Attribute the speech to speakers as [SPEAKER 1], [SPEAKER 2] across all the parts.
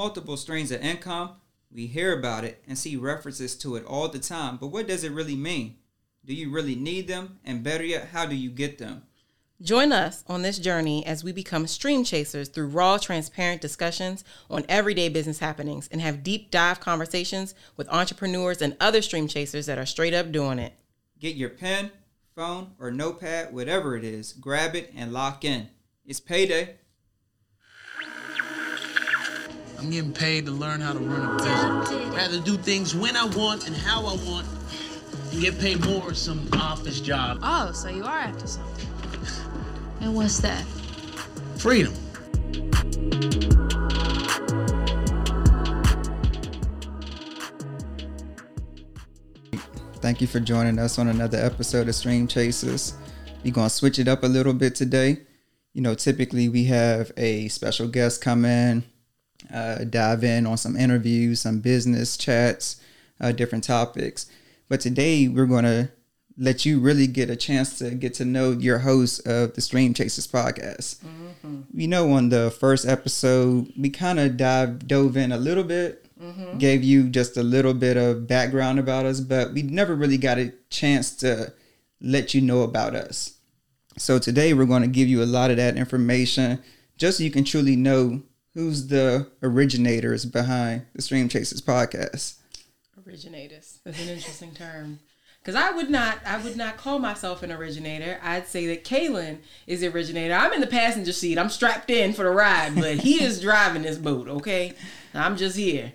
[SPEAKER 1] Multiple streams of income, we hear about it and see references to it all the time, but what does it really mean? Do you really need them? And better yet, how do you get them?
[SPEAKER 2] Join us on this journey as we become stream chasers through raw, transparent discussions on everyday business happenings and have deep dive conversations with entrepreneurs and other stream chasers that are straight up doing it.
[SPEAKER 1] Get your pen, phone, or notepad, whatever it is, grab it and lock in. It's payday.
[SPEAKER 3] I'm getting paid to learn how to run a business. Rather do things when I want and how I want and get paid more or some office job.
[SPEAKER 4] Oh, so you are after something. And what's that?
[SPEAKER 3] Freedom.
[SPEAKER 1] Thank you for joining us on another episode of Stream Chasers. We're going to switch it up a little bit today. You know, typically we have a special guest come in, uh, dive in on some interviews, some business chats, uh, different topics. But today we're going to let you really get a chance to get to know your host of the Stream Chasers podcast. Mm-hmm. You know, on the first episode, we kind of dive dove in a little bit, mm-hmm. gave you just a little bit of background about us, but we never really got a chance to let you know about us. So today we're going to give you a lot of that information just so you can truly know who's the originators behind the Stream Chasers podcast.
[SPEAKER 2] Originators. That's an interesting term. Because I would not, I would not call myself an originator. I'd say that Kalen is the originator. I'm in the passenger seat. I'm strapped in for the ride, but he is driving this boat. Okay, I'm just here.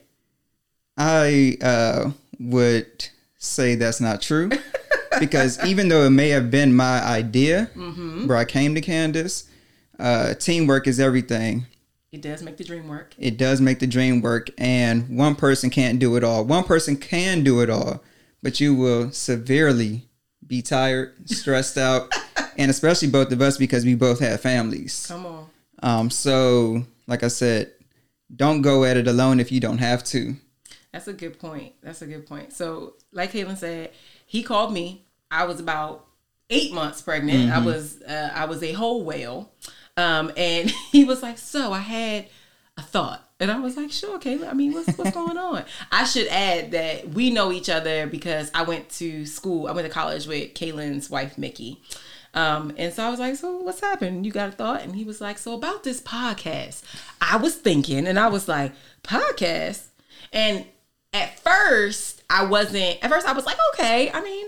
[SPEAKER 1] I uh, would say that's not true because even though it may have been my idea mm-hmm. where I came to Candace, uh, teamwork is everything.
[SPEAKER 2] It does make the dream work.
[SPEAKER 1] It does make the dream work, and one person can't do it all. One person can do it all but you will severely be tired, stressed out, and especially both of us because we both have families.
[SPEAKER 2] Come on.
[SPEAKER 1] Um, so like I said, don't go at it alone if you don't have to.
[SPEAKER 2] That's a good point. That's a good point. So, like Kaylin said, he called me. I was about eight months pregnant. Mm-hmm. I was uh, I was a whole whale, um, and he was like, "So I had a thought." And I was like, sure, Kayla. I mean, what's what's going on? I should add that we know each other because I went to school. I went to college with Kaylin's wife, Mickey. Um, and so I was like, so what's happened? You got a thought? And he was like, so about this podcast. I was thinking, and I was like, podcast. And at first, I wasn't. At first, I was like, okay. I mean,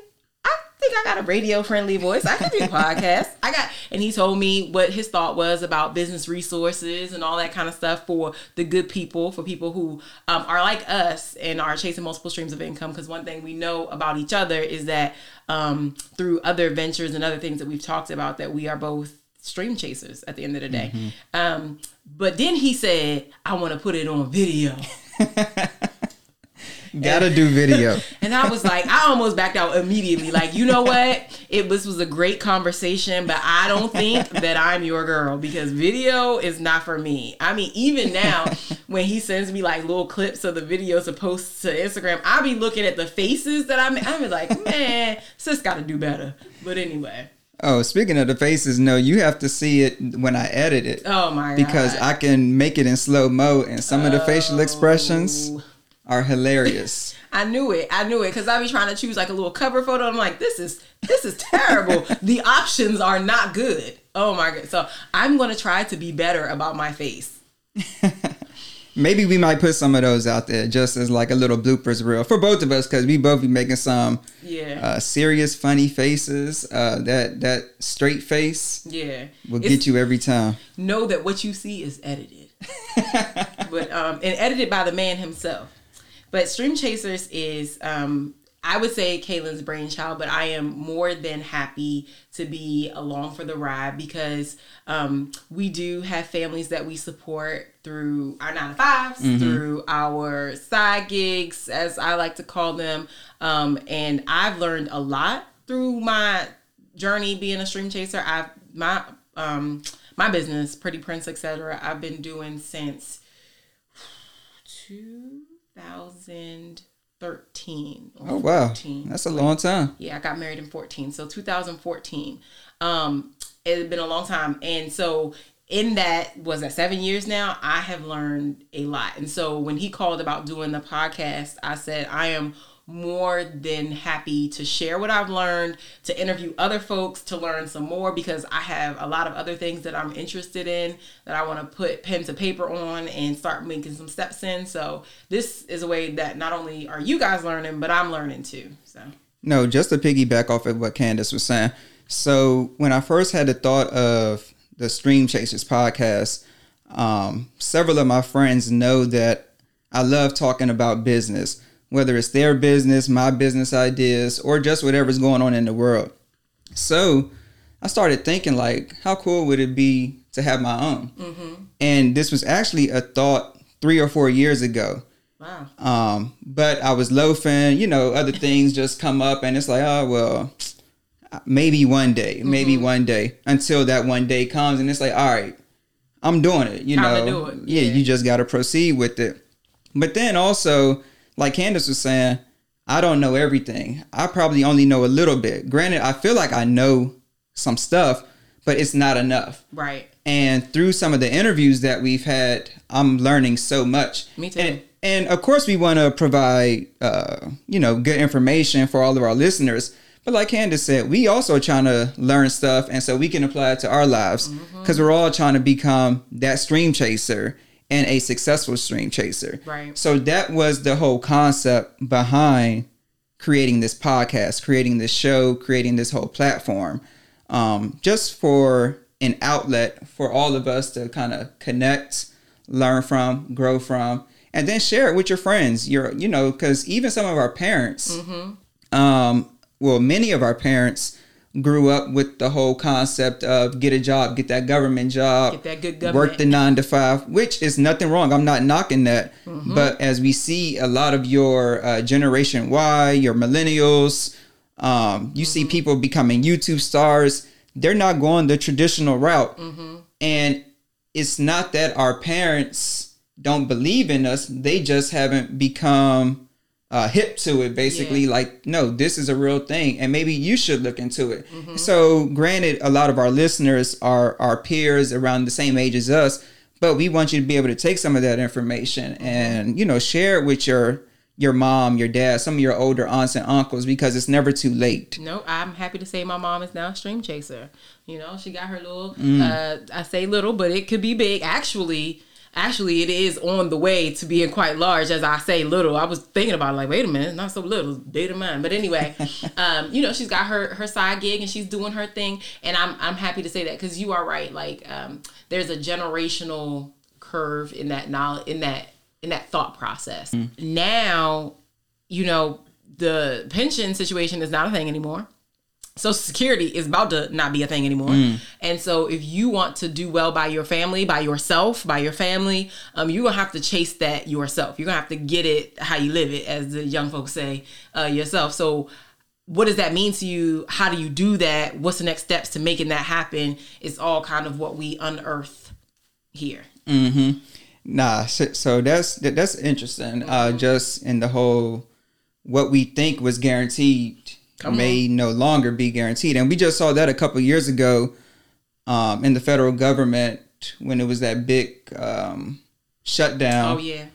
[SPEAKER 2] think I got a radio friendly voice. I can do podcasts. I got, and he told me what his thought was about business resources and all that kind of stuff for the good people, for people who um, are like us and are chasing multiple streams of income. Because one thing we know about each other is that um, through other ventures and other things that we've talked about, that we are both stream chasers at the end of the day. Mm-hmm. Um, but then he said, I want to put it on video.
[SPEAKER 1] Gotta do video.
[SPEAKER 2] and I was like, I almost backed out immediately. Like, you know what? It was was a great conversation, but I don't think that I'm your girl because video is not for me. I mean, even now, when he sends me like little clips of the videos to post to Instagram, I'll be looking at the faces that I'm. I'm like, man, sis got to do better. But anyway.
[SPEAKER 1] Oh, speaking of the faces, no, you have to see it when I edit it.
[SPEAKER 2] Oh my
[SPEAKER 1] god! Because I can make it in slow mo, and some of the facial expressions oh are hilarious.
[SPEAKER 2] I knew it. I knew it because I be trying to choose like a little cover photo. I'm like, this is this is terrible. the options are not good. Oh my god. So I'm gonna try to be better about my face.
[SPEAKER 1] Maybe we might put some of those out there just as like a little bloopers reel for both of us because we both be making some
[SPEAKER 2] yeah
[SPEAKER 1] uh, serious funny faces. Uh, that that straight face
[SPEAKER 2] yeah
[SPEAKER 1] will it's, get you every time.
[SPEAKER 2] Know that what you see is edited, but um and edited by the man himself. But Stream Chasers is, um, I would say, Kaylin's brainchild, but I am more than happy to be along for the ride because um, we do have families that we support through our nine to 5s mm-hmm. through our side gigs, as I like to call them. Um, and I've learned a lot through my journey being a stream chaser. I've my um my business, Pretty Prints, etc. I've been doing since two 2013.
[SPEAKER 1] Oh wow, that's a long time.
[SPEAKER 2] Yeah, I got married in 14, so 2014. Um, it had been a long time, and so in that was that seven years now, I have learned a lot. And so when he called about doing the podcast, I said I am more than happy to share what I've learned, to interview other folks, to learn some more because I have a lot of other things that I'm interested in that I want to put pen to paper on and start making some steps in. So this is a way that not only are you guys learning, but I'm learning too. So
[SPEAKER 1] No, just to piggyback off of what Candace was saying. So when I first had the thought of the Stream Chasers podcast, um, several of my friends know that I love talking about business, whether it's their business, my business ideas, or just whatever's going on in the world. So I started thinking, like, how cool would it be to have my own? And this was actually a thought three or four years ago.
[SPEAKER 2] wow.
[SPEAKER 1] Um, but I was loafing, you know, other things just come up and it's like, oh, well, maybe one day, maybe
[SPEAKER 2] Mm-hmm.
[SPEAKER 1] one day until that one day comes and it's like, all right, I'm doing it, you
[SPEAKER 2] Time
[SPEAKER 1] know.
[SPEAKER 2] it,
[SPEAKER 1] Yeah,
[SPEAKER 2] yeah.
[SPEAKER 1] you just got to proceed with it. But then also, like Candace was saying, I don't know everything. I probably only know a little bit. Granted, I feel like I know some stuff, but it's not enough.
[SPEAKER 2] Right.
[SPEAKER 1] And through some of the interviews that we've had, I'm learning so much.
[SPEAKER 2] Me too.
[SPEAKER 1] And, and of course, we want to provide, uh, you know, good information for all of our listeners. But like Candace said, we also trying to learn stuff, and so we can apply it to our lives
[SPEAKER 2] Mm-hmm.
[SPEAKER 1] because we're all trying to become that stream chaser and a successful stream chaser.
[SPEAKER 2] Right.
[SPEAKER 1] So that was the whole concept behind creating this podcast, creating this show, creating this whole platform, um, just for an outlet for all of us to kind of connect, learn from, grow from, and then share it with your friends. Your, you know, because even some of our parents, um, well, many of our parents grew up with the whole concept of get a job, get that government job,
[SPEAKER 2] Get that good government.
[SPEAKER 1] work the nine to five, which is nothing wrong. I'm not knocking that.
[SPEAKER 2] Mm-hmm.
[SPEAKER 1] But as we see a lot of your uh, Generation Y, your millennials, um, you see
[SPEAKER 2] Mm-hmm.
[SPEAKER 1] people becoming YouTube stars. They're not going the traditional route.
[SPEAKER 2] Mm-hmm.
[SPEAKER 1] And it's not that our parents don't believe in us, they just haven't become uh, hip to it basically
[SPEAKER 2] Yeah.
[SPEAKER 1] like no this is a real thing and maybe you should look into it
[SPEAKER 2] Mm-hmm.
[SPEAKER 1] so granted a lot of our listeners are our peers around the same age as us but we want you to be able to take some of that information
[SPEAKER 2] Mm-hmm.
[SPEAKER 1] and you know share it with your your mom your dad some of your older aunts and uncles because it's never too late
[SPEAKER 2] No, I'm happy to say my mom is now a stream chaser. You know, she got her little.
[SPEAKER 1] Mm.
[SPEAKER 2] Uh, I say little, but it could be big. Actually, actually, it is on the way to being quite large. As I say little, I was thinking about it, like, wait a minute, not so little, date of mine. But anyway, um, you know, she's got her her side gig and she's doing her thing, and I'm I'm happy to say that because you are right. Like, um, there's a generational curve in that knowledge in that in that thought process. Now, you know, the pension situation is not a thing anymore. Social Security is about to not be a thing anymore. And so if you want to do well by your family, by yourself, by your family, um, you're gonna have to chase that yourself. You're gonna have to get it how you live it, as the young folks say, uh, yourself. So what does that mean to you? How do you do that? What's the next steps to making that happen? It's all kind of what we unearth here. Mm-hmm.
[SPEAKER 1] Nah, so, so that's that, that's interesting. Uh, just in the whole, what we think was guaranteed may no longer be guaranteed, and we just saw that a couple years ago, um, in the federal government when it was that big um, shutdown,
[SPEAKER 2] Oh yeah.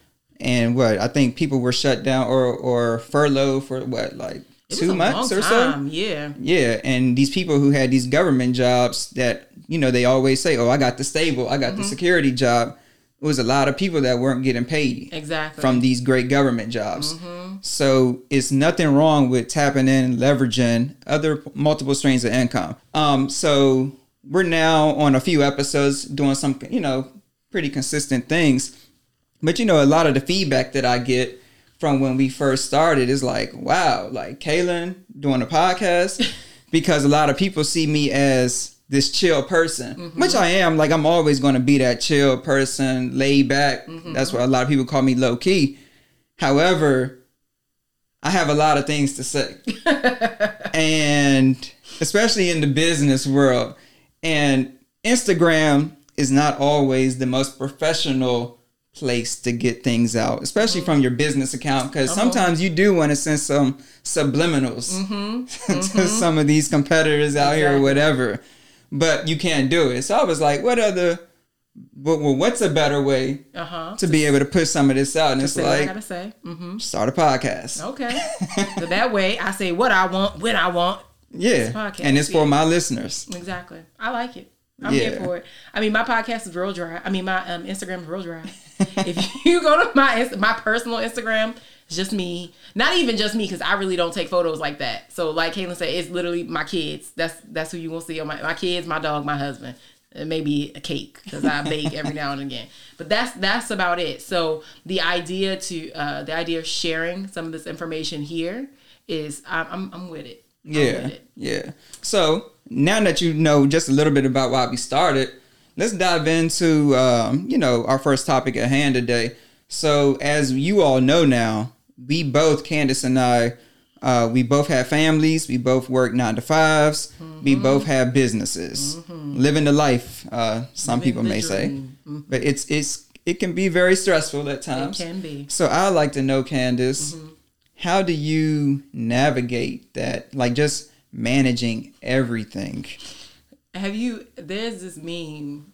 [SPEAKER 1] and what I think people were shut down or or furloughed for what like two months or so.
[SPEAKER 2] Yeah.
[SPEAKER 1] Yeah, and these people who had these government jobs that you know they always say, "Oh, I got the stable, I got
[SPEAKER 2] Mm-hmm.
[SPEAKER 1] the security job." It was a lot of people that weren't getting paid
[SPEAKER 2] Exactly.
[SPEAKER 1] from these great government jobs.
[SPEAKER 2] Mm-hmm.
[SPEAKER 1] So it's nothing wrong with tapping in, leveraging other multiple streams of income. Um, so we're now on a few episodes doing some, you know, pretty consistent things. But you know, a lot of the feedback that I get from when we first started is like, wow, like Kaylin doing a podcast because a lot of people see me as this chill person, mm-hmm. which I am. Like I'm always going to be that chill person, laid back. Mm-hmm. That's why a lot of people call me low key. However, I have a lot of things to say. and especially in the business world. And Instagram is not always the most professional place to get things out, especially mm-hmm. from your business account, because uh-huh. sometimes you do want to send some subliminals to some of these competitors out here or whatever, but you can't do it. So I was like, what other Well, well, what's a better way
[SPEAKER 2] Uh huh.
[SPEAKER 1] to be able to put some of this out? And it's
[SPEAKER 2] Say what I
[SPEAKER 1] like
[SPEAKER 2] gotta say. Mm-hmm.
[SPEAKER 1] start a podcast.
[SPEAKER 2] Okay. so that way, I say what I want when I want.
[SPEAKER 1] Yeah,
[SPEAKER 2] podcast,
[SPEAKER 1] and it's for my listeners.
[SPEAKER 2] Exactly. I like it. I'm
[SPEAKER 1] Yeah.
[SPEAKER 2] here for it. I mean, my podcast is real dry. I mean, my um, Instagram is real dry. if you go to my my personal Instagram, it's just me. Not even just me, because I really don't take photos like that. So, like Kaylin said, it's literally my kids. That's that's who you will see on my my kids, my dog, my husband, and maybe a cake because I bake every now and again. But that's that's about it. So the idea to uh, the idea of sharing some of this information here is I'm I'm, I'm with it. I'm
[SPEAKER 1] Yeah,
[SPEAKER 2] with it.
[SPEAKER 1] yeah. So now that you know just a little bit about why we started, let's dive into um, you know our first topic at hand today. So as you all know now, we both Candace and I, uh, we both have families. We both work nine to 5s We
[SPEAKER 2] Mm-hmm.
[SPEAKER 1] both have businesses, living the life. Uh, some
[SPEAKER 2] Living
[SPEAKER 1] people may say.
[SPEAKER 2] Mm-hmm.
[SPEAKER 1] but it's it's it can be very stressful at times.
[SPEAKER 2] It can be.
[SPEAKER 1] So I like to know, Candace, how do you navigate that? Like just managing everything.
[SPEAKER 2] Have you? There's this meme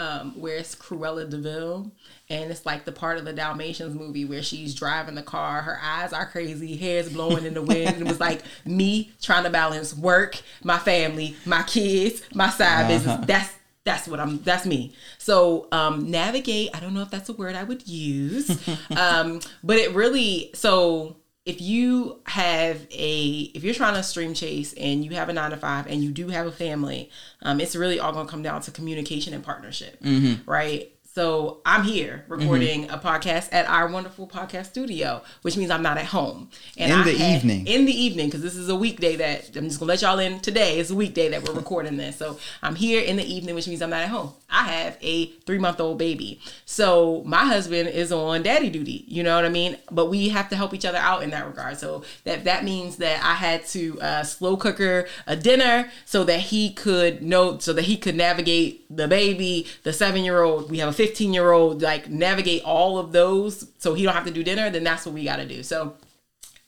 [SPEAKER 2] um, where it's Cruella de Vil, and it's like the part of the Dalmatians movie where she's driving the car. Her eyes are crazy, hair's blowing in the wind. and it was like me trying to balance work, my family, my kids, my side business. That's that's what I'm. That's me. So um, navigate. I don't know if that's a word I would use, um, but it really. So if you have a if you're trying to stream chase and you have a nine to five and you do have a family um, it's really all going to come down to communication and partnership right so i'm here recording a podcast at our wonderful podcast studio which means i'm not at home. And
[SPEAKER 1] In
[SPEAKER 2] I
[SPEAKER 1] the
[SPEAKER 2] had-
[SPEAKER 1] evening.
[SPEAKER 2] in the evening because this is a weekday that i'm just gonna let y'all in today it's a weekday that we're recording this. So i'm here in the evening which means i'm not at home. I have a three month old baby. So my husband is on daddy duty you know what i mean? But we have to help each other out in that regard. So that that means that i had to uh, slow cooker a dinner so that he could know so that he could navigate the baby the seven year old we have a 15 year old like navigate all of those so he don't have to do dinner then that's what we got to do so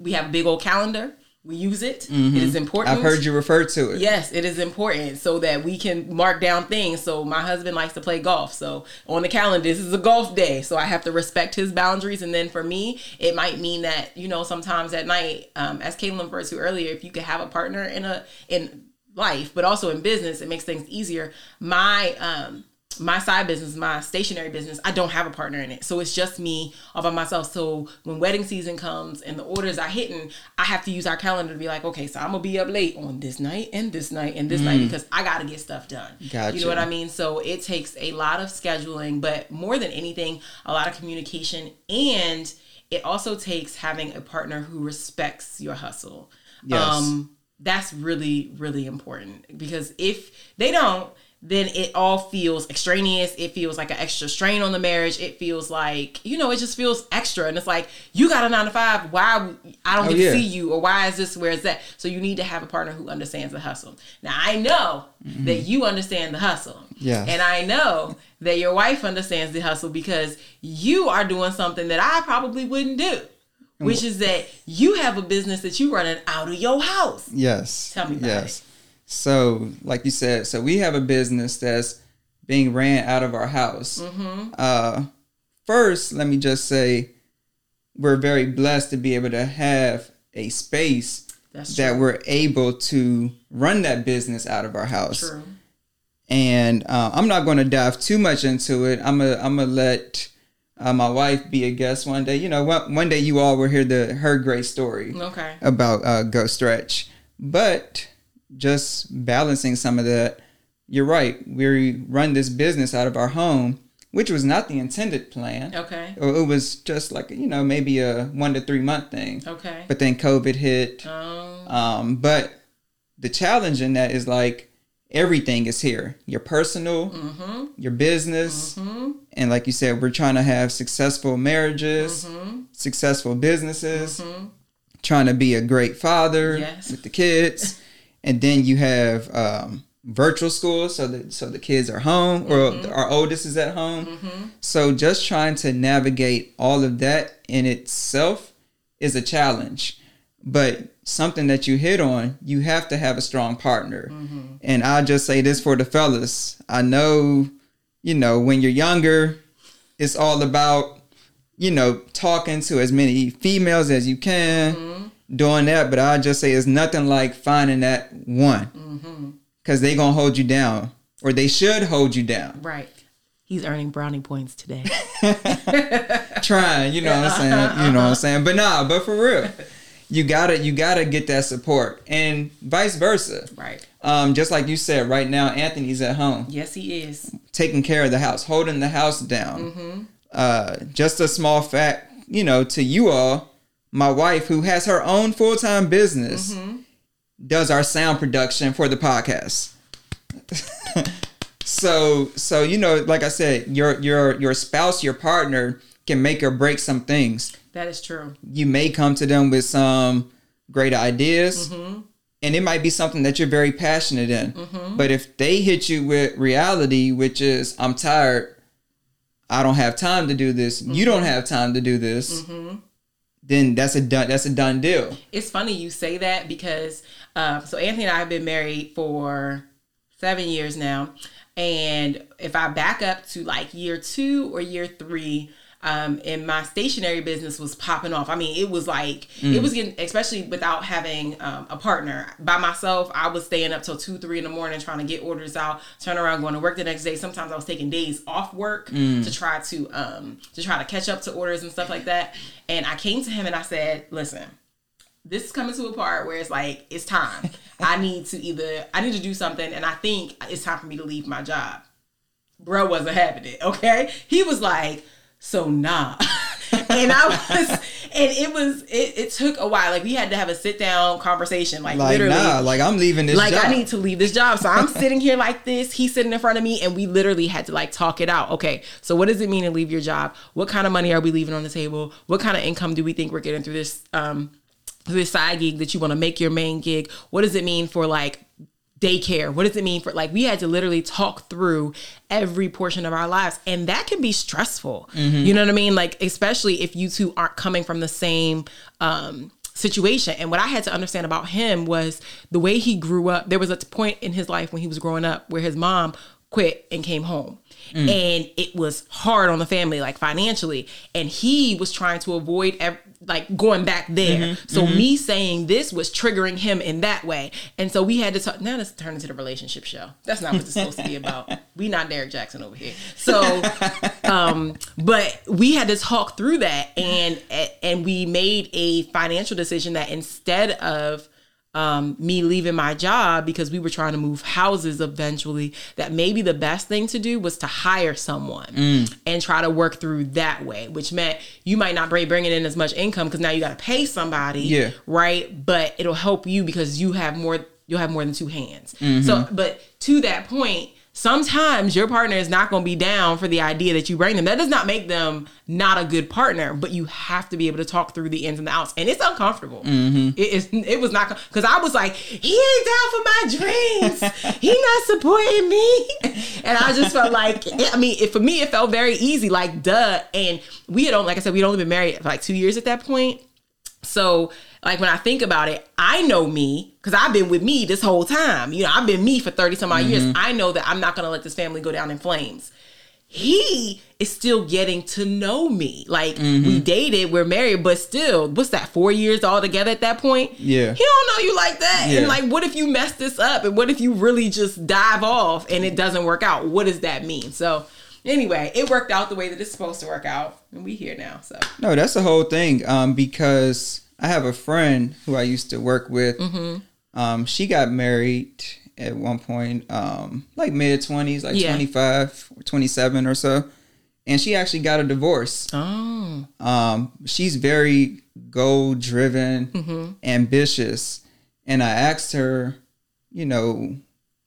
[SPEAKER 2] we have a big old calendar. We use it. It is important.
[SPEAKER 1] I've heard you refer to it.
[SPEAKER 2] Yes, it is important so that we can mark down things. So my husband likes to play golf. So on the calendar, this is a golf day. So I have to respect his boundaries. And then for me, it might mean that you know sometimes at night, um, as Kaylin referred to earlier, if you could have a partner in a in life, but also in business, it makes things easier. My um my side business, my stationary business, I don't have a partner in it. So it's just me all by myself. So when wedding season comes and the orders are hitting, I have to use our calendar to be like, okay, so I'm gonna be up late on this night and this night and this night because I gotta get stuff done. You know what I mean? So it takes a lot of scheduling, but more than anything, a lot of communication and it also takes having a partner who respects your hustle.
[SPEAKER 1] Yes.
[SPEAKER 2] Um, that's really, really important because if they don't, then it all feels extraneous. It feels like an extra strain on the marriage. It feels like, you know, it just feels extra. And it's like, you got a nine to five. Why I don't
[SPEAKER 1] Oh,
[SPEAKER 2] get
[SPEAKER 1] yeah.
[SPEAKER 2] to see you or why is this Where is that? So you need to have a partner who understands the hustle. Now I know that you understand the hustle.
[SPEAKER 1] Mm-hmm. Yeah.
[SPEAKER 2] And I know that your wife understands the hustle because you are doing something that I probably wouldn't do. Which is that you have a business that you running out of your house.
[SPEAKER 1] Yes.
[SPEAKER 2] Tell me about
[SPEAKER 1] yes. So, like you said, so we have a business that's being ran out of our house.
[SPEAKER 2] Mm-hmm.
[SPEAKER 1] Uh, first, let me just say, we're very blessed to be able to have a space that we're able to run that business out of our house.
[SPEAKER 2] True.
[SPEAKER 1] And uh, I'm not going to dive too much into it. I'm gonna I'm gonna let uh, my wife be a guest one day. You know, one, one day you all will hear the her great story
[SPEAKER 2] Okay.
[SPEAKER 1] about uh, Go Stretch. But just balancing some of that, you're right. We run this business out of our home, which was not the intended plan.
[SPEAKER 2] Okay.
[SPEAKER 1] Or It was just like you know maybe a one to three month thing.
[SPEAKER 2] Okay.
[SPEAKER 1] But then COVID hit.
[SPEAKER 2] Um,
[SPEAKER 1] Um, but the challenge in that is like everything is here. Your personal,
[SPEAKER 2] Mm-hmm.
[SPEAKER 1] your business, and like you said, we're trying to have successful marriages,
[SPEAKER 2] Mm-hmm.
[SPEAKER 1] successful businesses, trying to be a great father
[SPEAKER 2] Yes.
[SPEAKER 1] with the kids, and then you have um, virtual school, so that so the kids are home or
[SPEAKER 2] Mm-hmm.
[SPEAKER 1] our oldest is at home. So just trying to navigate all of that in itself is a challenge. But something that you hit on, you have to have a strong partner. And I'll just say this for the fellas. I know you know, when you're younger, it's all about, you know, talking to as many females as you can, doing that. But I just say it's nothing like finding that one, because they gonna hold you down, or they should hold you down.
[SPEAKER 2] Right. He's earning brownie points today.
[SPEAKER 1] Trying, you know what I'm saying? You know what I'm saying? But nah, but for real, you gotta you gotta get that support, and vice versa.
[SPEAKER 2] right.
[SPEAKER 1] Um, just like you said, right now Anthony's at home.
[SPEAKER 2] Yes, he is.
[SPEAKER 1] taking care of the house, holding the house down. Uh, just a small fact, you know, to you all, my wife, who has her own full time business, mm-hmm. does our sound production for the podcast. so, so you know, like I said, your your your spouse, your partner can make or break some things.
[SPEAKER 2] That is true.
[SPEAKER 1] You may come to them with some great ideas. Mm-hmm. And it might be something that you're very passionate in. Mm-hmm. But if they hit you with reality, which is, I'm tired, I don't have time to do this, you don't have time to do this, then that's a done that's a done deal.
[SPEAKER 2] It's funny you say that because um, so Anthony and I have been married for seven years now, and if I back up to like year two or year three. Um, and my stationary business was popping off. I mean, it was like it was getting, especially without having um, a partner. By myself, I was staying up till two, three in the morning trying to get orders out, turn around, going to work the next day. Sometimes I was taking days off work to try to um, to try to catch up to orders and stuff like that. And I came to him and I said, "Listen, this is coming to a part where it's like it's time. I need to either I need to do something, and I think it's time for me to leave my job. Bro wasn't having it. Okay, he was like, so nah, and I was, and it was it, it took a while. Like we had to have a sit down conversation, like,
[SPEAKER 1] Like,
[SPEAKER 2] literally.
[SPEAKER 1] nah, like I'm leaving this
[SPEAKER 2] like
[SPEAKER 1] job.
[SPEAKER 2] I need to leave this job. So I'm sitting here like this. He's sitting in front of me, and we literally had to like talk it out. Okay, so what does it mean to leave your job? What kind of money are we leaving on the table? What kind of income do we think we're getting through this um this side gig that you want to make your main gig? What does it mean for like daycare? What does it mean for like we had to literally talk through every portion of our lives and that can be stressful. You know what I mean? Like especially if you two aren't coming from the same um situation. And what I had to understand about him was the way he grew up. There was a point in his life when he was growing up where his mom quit and came home. And it was hard on the family, like financially. And he was trying to avoid ev- like going back there. So me saying this was triggering him in that way. And so we had to talk. Now this turned into the relationship show. That's not what it's supposed to be about. We not Derrick Jaxn over here. So um but we had to talk through that and and we made a financial decision that instead of um, me leaving my job because we were trying to move houses eventually, that maybe the best thing to do was to hire someone and try to work through that way, which meant you might not bring bringing in as much income because now you got to pay somebody,
[SPEAKER 1] Yeah.
[SPEAKER 2] right? But it'll help you because you have more, you'll have more than two hands. So, but to that point, sometimes your partner is not going to be down for the idea that you bring them. That does not make them not a good partner, but you have to be able to talk through the ins and the outs, and it's uncomfortable. Mm-hmm. It is. It was not because I was like, he ain't down for my dreams. he not supporting me, and I just felt like, I mean, it, for me, it felt very easy. Like, duh. And we had only, like I said, we'd only been married for like two years at that point. So, like when I think about it, I know me because I've been with me this whole time. You know, I've been me for 30 some odd years. I know that I'm not going to let this family go down in flames. He is still getting to know me. Like we dated, we're married, but still, what's that? Four years all together at that point.
[SPEAKER 1] Yeah.
[SPEAKER 2] he don't know you like that.
[SPEAKER 1] Yeah.
[SPEAKER 2] And like, what if you mess this up? And what if you really just dive off and it doesn't work out? What does that mean? So, anyway, it worked out the way that it's supposed to work out, and we here now. So,
[SPEAKER 1] No, that's the whole thing. Um, because I have a friend who I used to work with. Um, she got married at one point, um, like mid twenties, like
[SPEAKER 2] Yeah.
[SPEAKER 1] 25 or 27 or so. And she actually got a divorce.
[SPEAKER 2] oh,
[SPEAKER 1] Um, she's very goal driven, ambitious. And I asked her, you know,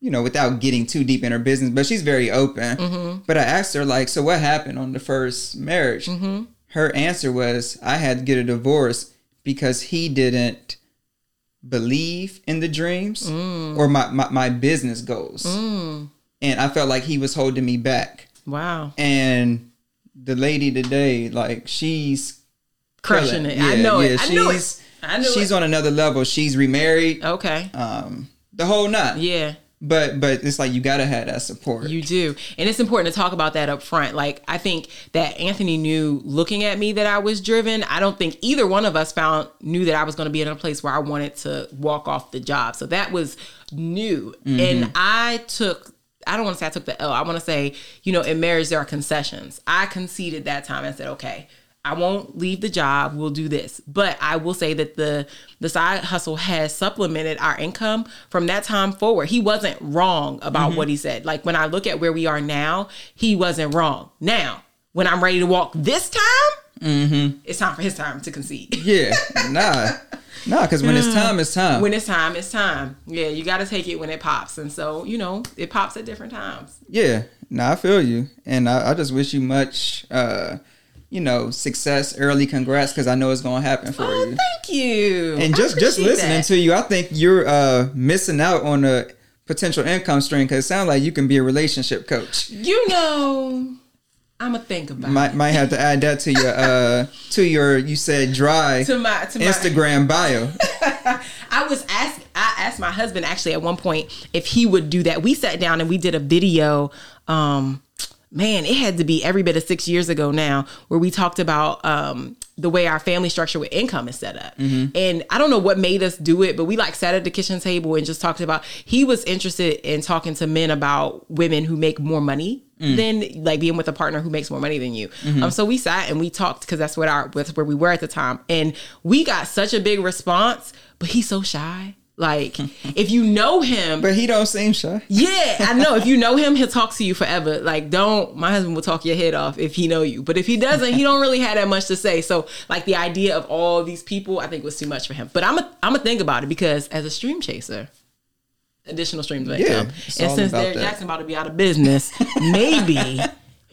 [SPEAKER 1] you know, without getting too deep in her business, but she's very open. But I asked her, like, so what happened on the first marriage? Her answer was, I had to get a divorce because he didn't believe in the dreams or my, my, my business goals. And I felt like he was holding me back.
[SPEAKER 2] wow.
[SPEAKER 1] And the lady today, like, she's
[SPEAKER 2] crushing
[SPEAKER 1] killing.
[SPEAKER 2] it. I know it. I knew it.
[SPEAKER 1] she's-
[SPEAKER 2] I knew
[SPEAKER 1] she's
[SPEAKER 2] it.
[SPEAKER 1] on another level. She's remarried.
[SPEAKER 2] Okay.
[SPEAKER 1] Um, the whole nine.
[SPEAKER 2] Yeah.
[SPEAKER 1] But but it's like you gotta have that support.
[SPEAKER 2] You do. And it's important to talk about that up front. Like I think that Anthony knew looking at me that I was driven. I don't think either one of us found knew that I was going to be in a place where I wanted to walk off the job. So that was new. Mm-hmm. And I took I don't want to say I took the L. I want to say, you know, in marriage there are concessions. I conceded that time and said, okay, I won't leave the job. We'll do this. But I will say that the the side hustle has supplemented our income from that time forward. He wasn't wrong about what he said. Like when I look at where we are now, he wasn't wrong. Now, when I'm ready to walk this time, it's time for his time to concede.
[SPEAKER 1] yeah, nah, nah. Because when it's time, it's time.
[SPEAKER 2] When it's time, it's time. Yeah, you got to take it when it pops. And so, you know, it pops at different times.
[SPEAKER 1] Yeah, no, I feel you, and I, I just wish you much, uh, you know, success, early congrats, because I know it's gonna happen for
[SPEAKER 2] Oh,
[SPEAKER 1] you.
[SPEAKER 2] thank you.
[SPEAKER 1] And just just listening
[SPEAKER 2] that.
[SPEAKER 1] to you, I think you're uh, missing out on a potential income stream because it sounds like you can be a relationship coach.
[SPEAKER 2] You know, I'm going to think about
[SPEAKER 1] Might
[SPEAKER 2] it.
[SPEAKER 1] might have to add that to your uh, to your you said dry
[SPEAKER 2] To my, to my
[SPEAKER 1] Instagram bio.
[SPEAKER 2] I was asked. I asked my husband actually at one point if he would do that. We sat down and we did a video. Um, man, it had to be every bit of six years ago now, where we talked about um, the way our family structure with income is set up. And I don't know what made us do it, but we like sat at the kitchen table and just talked about. He was interested in talking to men about women who make more money. Than like being with a partner who makes more money than you. Um, so we sat and we talked because that's what our that's where we were at the time, and we got such a big response. But he's so shy. Like if you know him,
[SPEAKER 1] But he don't seem shy.
[SPEAKER 2] yeah, I know. If you know him, he'll talk to you forever. Like, don't. My husband will talk your head off if he know you, but if he doesn't, he don't really have that much to say. So, like, the idea of all these people, I think was too much for him. But I'm a, I'm gonna think about it because as a stream chaser, additional streams of
[SPEAKER 1] Yeah,
[SPEAKER 2] income, and since Derrick
[SPEAKER 1] that.
[SPEAKER 2] Jaxn about to be out of business, maybe.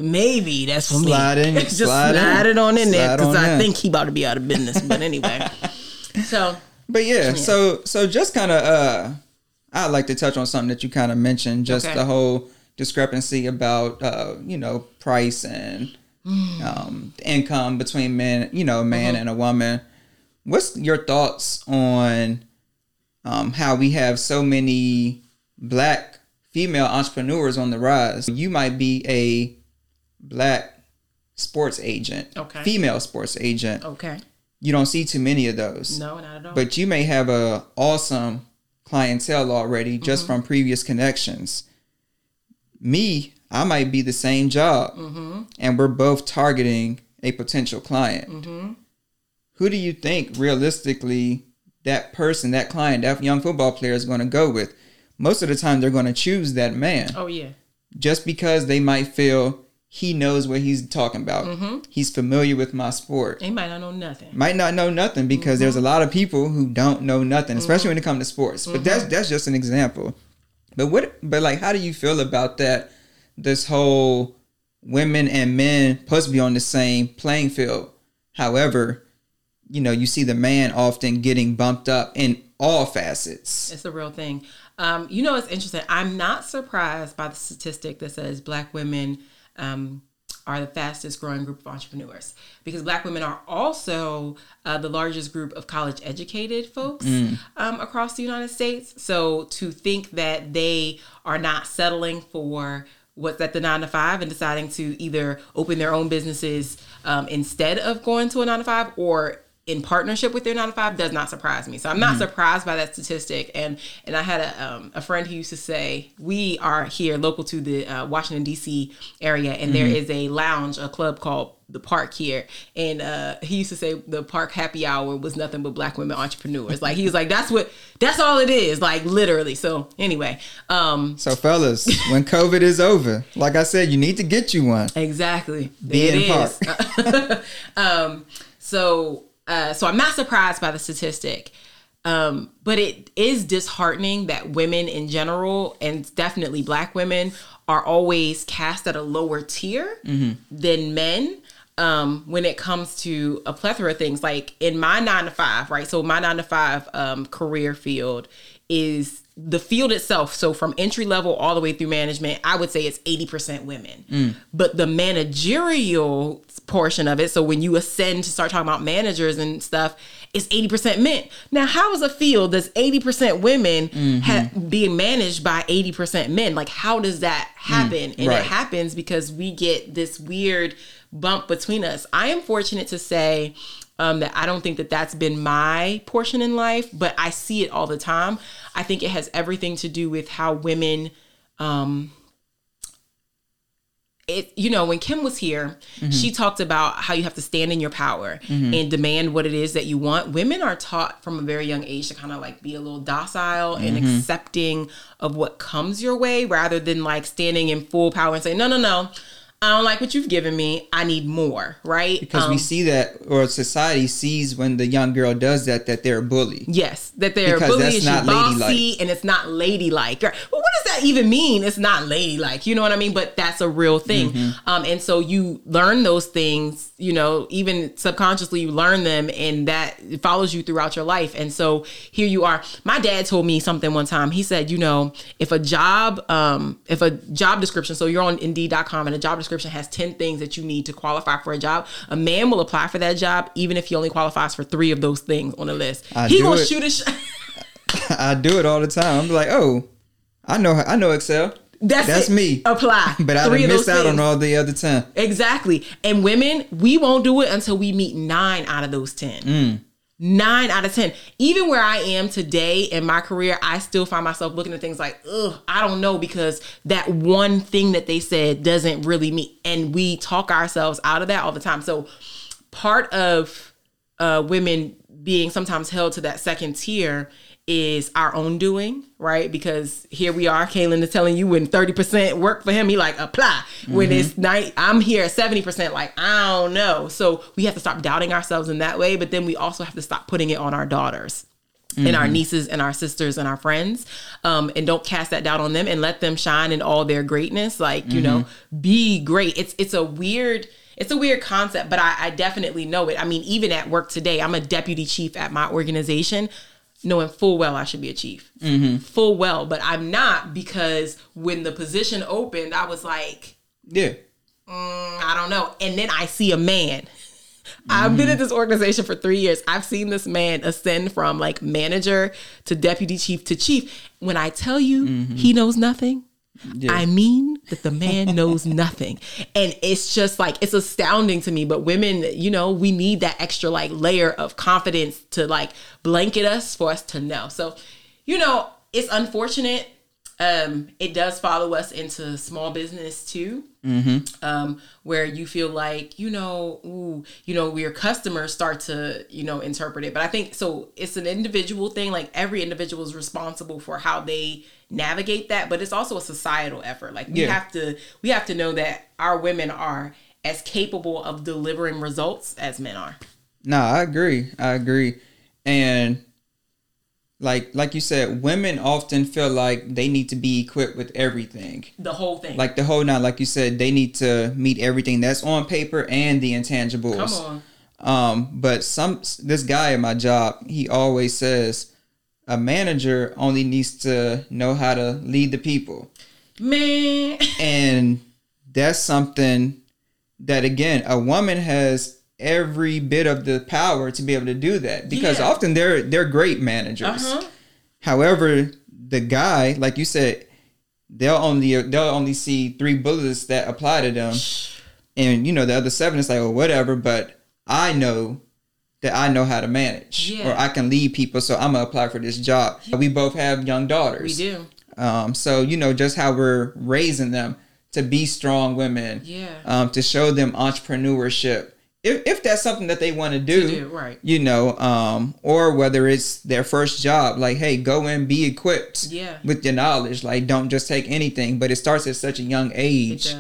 [SPEAKER 2] Maybe that's for
[SPEAKER 1] Slide
[SPEAKER 2] me.
[SPEAKER 1] in,
[SPEAKER 2] Just
[SPEAKER 1] slide
[SPEAKER 2] slide,
[SPEAKER 1] in.
[SPEAKER 2] it on in there because I
[SPEAKER 1] in.
[SPEAKER 2] think he about to be out of business. But anyway, so
[SPEAKER 1] But yeah, so so just kind of uh I'd like to touch on something that you kind of mentioned, just
[SPEAKER 2] Okay.
[SPEAKER 1] the whole discrepancy about uh, you know, price and um income between men, you know, a man and a woman. What's your thoughts on um how we have so many black female entrepreneurs on the rise? You might be a black sports agent,
[SPEAKER 2] Okay.
[SPEAKER 1] female sports agent.
[SPEAKER 2] okay,
[SPEAKER 1] You don't see too many of those
[SPEAKER 2] no, not at all.
[SPEAKER 1] but you may have a awesome clientele already
[SPEAKER 2] Mm-hmm.
[SPEAKER 1] just from previous connections. Me, I might be the same job,
[SPEAKER 2] Mm-hmm.
[SPEAKER 1] and we're both targeting a potential client.
[SPEAKER 2] Mm-hmm.
[SPEAKER 1] Who do you think realistically that person, that client, that young football player is going to go with? Most of the time, they're going to choose that man
[SPEAKER 2] oh yeah,
[SPEAKER 1] just because they might feel he knows what he's talking about.
[SPEAKER 2] Mm-hmm.
[SPEAKER 1] He's familiar with my sport
[SPEAKER 2] he might not know nothing.
[SPEAKER 1] might not know nothing because there's a
[SPEAKER 2] Mm-hmm.
[SPEAKER 1] lot of people who don't know nothing, especially when it comes to sports. But that's that's just an example. But what but like how do you feel about that this whole women and men supposed to be on the same playing field. However, you know, you see the man often getting bumped up in all facets.
[SPEAKER 2] It's a real thing. Um, you know, it's interesting. I'm not surprised by the statistic that says black women um, are the fastest growing group of entrepreneurs because black women are also uh, the largest group of college educated folks um, across the United States. So to think that they are not settling for what's at the nine to five and deciding to either open their own businesses um, instead of going to a nine to five or in partnership with their nine to five does not surprise me. So I'm not surprised by that statistic. And and I had a um, a friend who used to say we are here local to the uh, Washington D.C. area, and there is a lounge, a club called the Park here, and uh, he used to say the Park Happy Hour was nothing but black women entrepreneurs. Like he was like that's what that's all it is, like literally. So anyway, um,
[SPEAKER 1] So fellas, when COVID is over, like I said, you need to get you one.
[SPEAKER 2] Exactly.
[SPEAKER 1] Be
[SPEAKER 2] There
[SPEAKER 1] in
[SPEAKER 2] is. um, so, uh, so I'm not surprised by the statistic, um, but it is disheartening that women in general, and definitely Black women, are always cast at a lower tier than men. Um, when it comes to a plethora of things, like in my nine to five, right? So my nine to five um, career field is the field itself. So from entry level all the way through management, I would say it's 80% women. Mm. But the managerial portion of it, so when you ascend to start talking about managers and stuff, it's 80% men. Now, how is a field that's 80% women mm-hmm. ha- being managed by 80% men? Like, how does that mm, happen? and
[SPEAKER 1] right.
[SPEAKER 2] it happens because we get this weird bump between us. I am fortunate to say um, that I don't think that that's been my portion in life, but I see it all the time. I think it has everything to do with how women. Um, it you know when Kim was here, mm-hmm. she talked about how you have to stand in your power mm-hmm. and demand what it is that you want. Women are taught from a very young age to kind of like be a little docile and mm-hmm. accepting of what comes your way rather than like standing in full power and saying no no no. I don't like what you've given me. I need more, right?
[SPEAKER 1] because
[SPEAKER 2] Um,
[SPEAKER 1] we see that, or society sees when the young girl does that, that they're a bully.
[SPEAKER 2] Yes, that they're
[SPEAKER 1] Because
[SPEAKER 2] bullying
[SPEAKER 1] that's not
[SPEAKER 2] bossy,
[SPEAKER 1] ladylike.
[SPEAKER 2] and it's not ladylike. Well, what does that even mean? It's not ladylike. You know what I mean? But that's a real thing.
[SPEAKER 1] Mm-hmm.
[SPEAKER 2] Um, and so you learn those things. You know, even subconsciously, you learn them, and that follows you throughout your life. And so here you are. My dad told me something one time. He said, you know, if a job, um, if a job description, so you're on Indeed.com, and a job description has ten things that you need to qualify for a job, a man will apply for that job even if he only qualifies for three of those things on the list.
[SPEAKER 1] I
[SPEAKER 2] he gonna
[SPEAKER 1] it.
[SPEAKER 2] shoot a shot.
[SPEAKER 1] I do it all the time. I'm like, oh, I know, I know Excel.
[SPEAKER 2] That's,
[SPEAKER 1] That's
[SPEAKER 2] it.
[SPEAKER 1] me.
[SPEAKER 2] Apply.
[SPEAKER 1] But I
[SPEAKER 2] Three
[SPEAKER 1] done
[SPEAKER 2] of
[SPEAKER 1] missed out on all the other ten.
[SPEAKER 2] Exactly. And women, we won't do it until we meet nine out of those 10.
[SPEAKER 1] Mm.
[SPEAKER 2] Nine out of 10. Even where I am today in my career, I still find myself looking at things like, ugh, I don't know, because that one thing that they said doesn't really meet. And we talk ourselves out of that all the time. So part of uh, women being sometimes held to that second tier is our own doing, right? Because here we are, Kaylin is telling you when 30% work for him, he like apply. When mm-hmm. it's night, I'm here at 70%, like, I don't know. So we have to stop doubting ourselves in that way, but then we also have to stop putting it on our daughters. And our mm-hmm. nieces and our sisters and our friends, um, and don't cast that doubt on them, and let them shine in all their greatness. Like you know, mm-hmm. be great. It's it's a weird it's a weird concept, but I, I definitely know it. I mean, even at work today, I'm a deputy chief at my organization, knowing full well I should be a chief, mm-hmm. full well, but I'm not because when the position opened, I was like,
[SPEAKER 1] Yeah.
[SPEAKER 2] "Mm, I don't know, and then I see a man. I've been at mm-hmm. this organization for three years. I've seen this man ascend from like manager to deputy chief to chief. When I tell you mm-hmm. he knows nothing, I mean that the man knows nothing. And it's just like, it's astounding to me. But women, you know, we need that extra like layer of confidence to like blanket us for us to know. So, you know, it's unfortunate. Um, it does follow us into small business too um, where you feel like you know, ooh, you know, your customers start to you know interpret it. But I think so. It's an individual thing. Like every individual is responsible for how they navigate that, but it's also a societal effort. Like we
[SPEAKER 1] Yeah.
[SPEAKER 2] have to we have to know that our women are as capable of delivering results as men are.
[SPEAKER 1] No, I agree. I agree. And like like you said, women often feel like they need to be equipped with everything.
[SPEAKER 2] The whole thing.
[SPEAKER 1] Like the whole nine, like you said, they need to meet everything that's on paper and the intangibles.
[SPEAKER 2] come on.
[SPEAKER 1] Um, but some this guy at my job, he always says a manager only needs to know how to lead the people.
[SPEAKER 2] Man,
[SPEAKER 1] And that's something that again, a woman has every bit of the power to be able to do that because
[SPEAKER 2] Yeah.
[SPEAKER 1] often they're they're great managers.
[SPEAKER 2] uh-huh.
[SPEAKER 1] However, the guy, like you said, they'll only they'll only see three bullets that apply to them, and you know the other seven is like, oh, whatever. But I know that I know how to manage,
[SPEAKER 2] Yeah.
[SPEAKER 1] or I can lead people, so I'm gonna apply for this job. We both have young daughters.
[SPEAKER 2] we do.
[SPEAKER 1] Um, so you know just how we're raising them to be strong women.
[SPEAKER 2] Yeah.
[SPEAKER 1] Um, to show them entrepreneurship. If, if that's something that they want to do,
[SPEAKER 2] do, right.
[SPEAKER 1] you know, um, or whether it's their first job, like, hey, go and be equipped
[SPEAKER 2] Yeah.
[SPEAKER 1] with your knowledge. Like, don't just take anything. But it starts at such a young age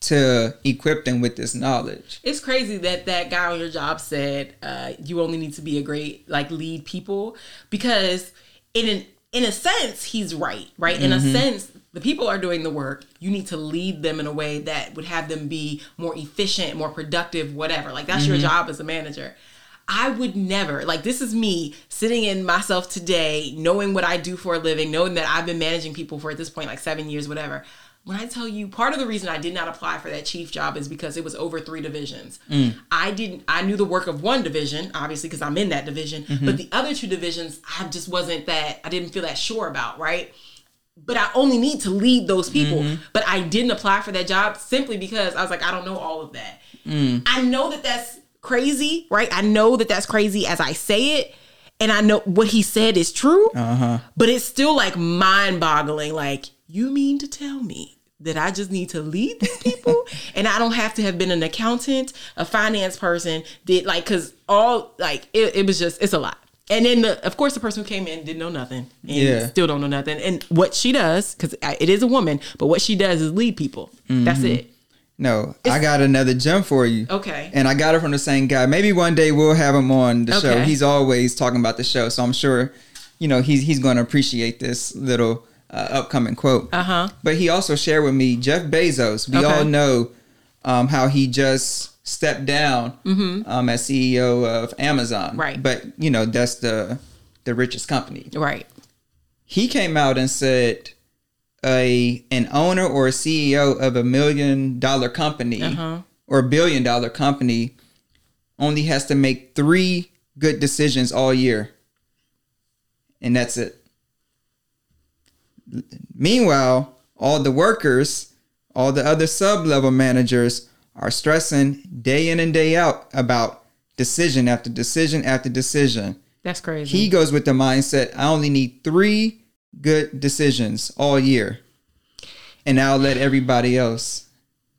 [SPEAKER 1] to equip them with this knowledge.
[SPEAKER 2] it's crazy that that guy on your job said uh, you only need to be a great like lead people because in an in a sense he's right right in a sense the people are doing the work you need to lead them in a way that would have them be more efficient more productive whatever like that's your mm-hmm. job as a manager I would never, like, this is me sitting in myself today, knowing what I do for a living, knowing that I've been managing people for at this point like seven years, whatever. When I tell you, part of the reason I did not apply for that chief job is because it was over three divisions. Mm. I didn't, I knew the work of one division, obviously, because I'm in that division, but mm-hmm. the other two divisions, I just wasn't that, I didn't feel that sure about, right? But I only need to lead those people. Mm-hmm. But I didn't apply for that job simply because I was like, I don't know all of that. Mm. I know that that's crazy, right? I know that that's crazy as I say it. And I know what he said is true, uh-huh. but it's still like mind boggling. Like, you mean to tell me that I just need to lead these people and I don't have to have been an accountant, a finance person, did like, cause all like, it, it was just, it's a lot. And then, the, of course, the person who came in didn't know nothing, and
[SPEAKER 1] Yeah.
[SPEAKER 2] still don't know nothing. And what she does, because it is a woman, but what she does is lead people. That's it.
[SPEAKER 1] No, I got another gem for you.
[SPEAKER 2] Okay.
[SPEAKER 1] And I got it from the same guy. Maybe one day we'll have him on the show. He's always talking about the show, so I'm sure, you know, he's he's going to appreciate this little uh, upcoming quote.
[SPEAKER 2] Uh huh.
[SPEAKER 1] But he also shared with me Jeff Bezos. We
[SPEAKER 2] Okay.
[SPEAKER 1] all know um, how he just stepped down um, as CEO of Amazon.
[SPEAKER 2] Mm-hmm. Right.
[SPEAKER 1] But you know that's the the richest company.
[SPEAKER 2] Right.
[SPEAKER 1] He came out and said a an owner or a CEO of a million dollar company
[SPEAKER 2] Uh-huh.
[SPEAKER 1] or a billion dollar company only has to make three good decisions all year, and that's it. Meanwhile, all the workers, all the other sub level managers are stressing day in and day out about decision after decision after decision.
[SPEAKER 2] That's crazy.
[SPEAKER 1] He goes with the mindset I only need three good decisions all year, and I'll let everybody else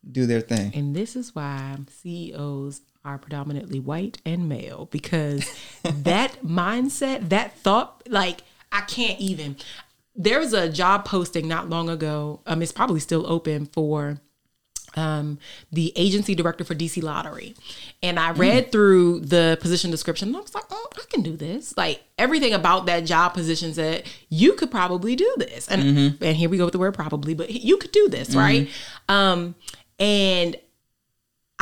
[SPEAKER 1] do their thing.
[SPEAKER 2] and this is why CEOs are predominantly white and male because that mindset, that thought, like I can't even. There was a job posting not long ago. Um, it's probably still open for um, the agency director for DC Lottery. And I read through the position description and I was like, oh, I can do this. Like everything about that job position said, you could probably do this. And and here we go with the word probably, but you could do this, right? Um, and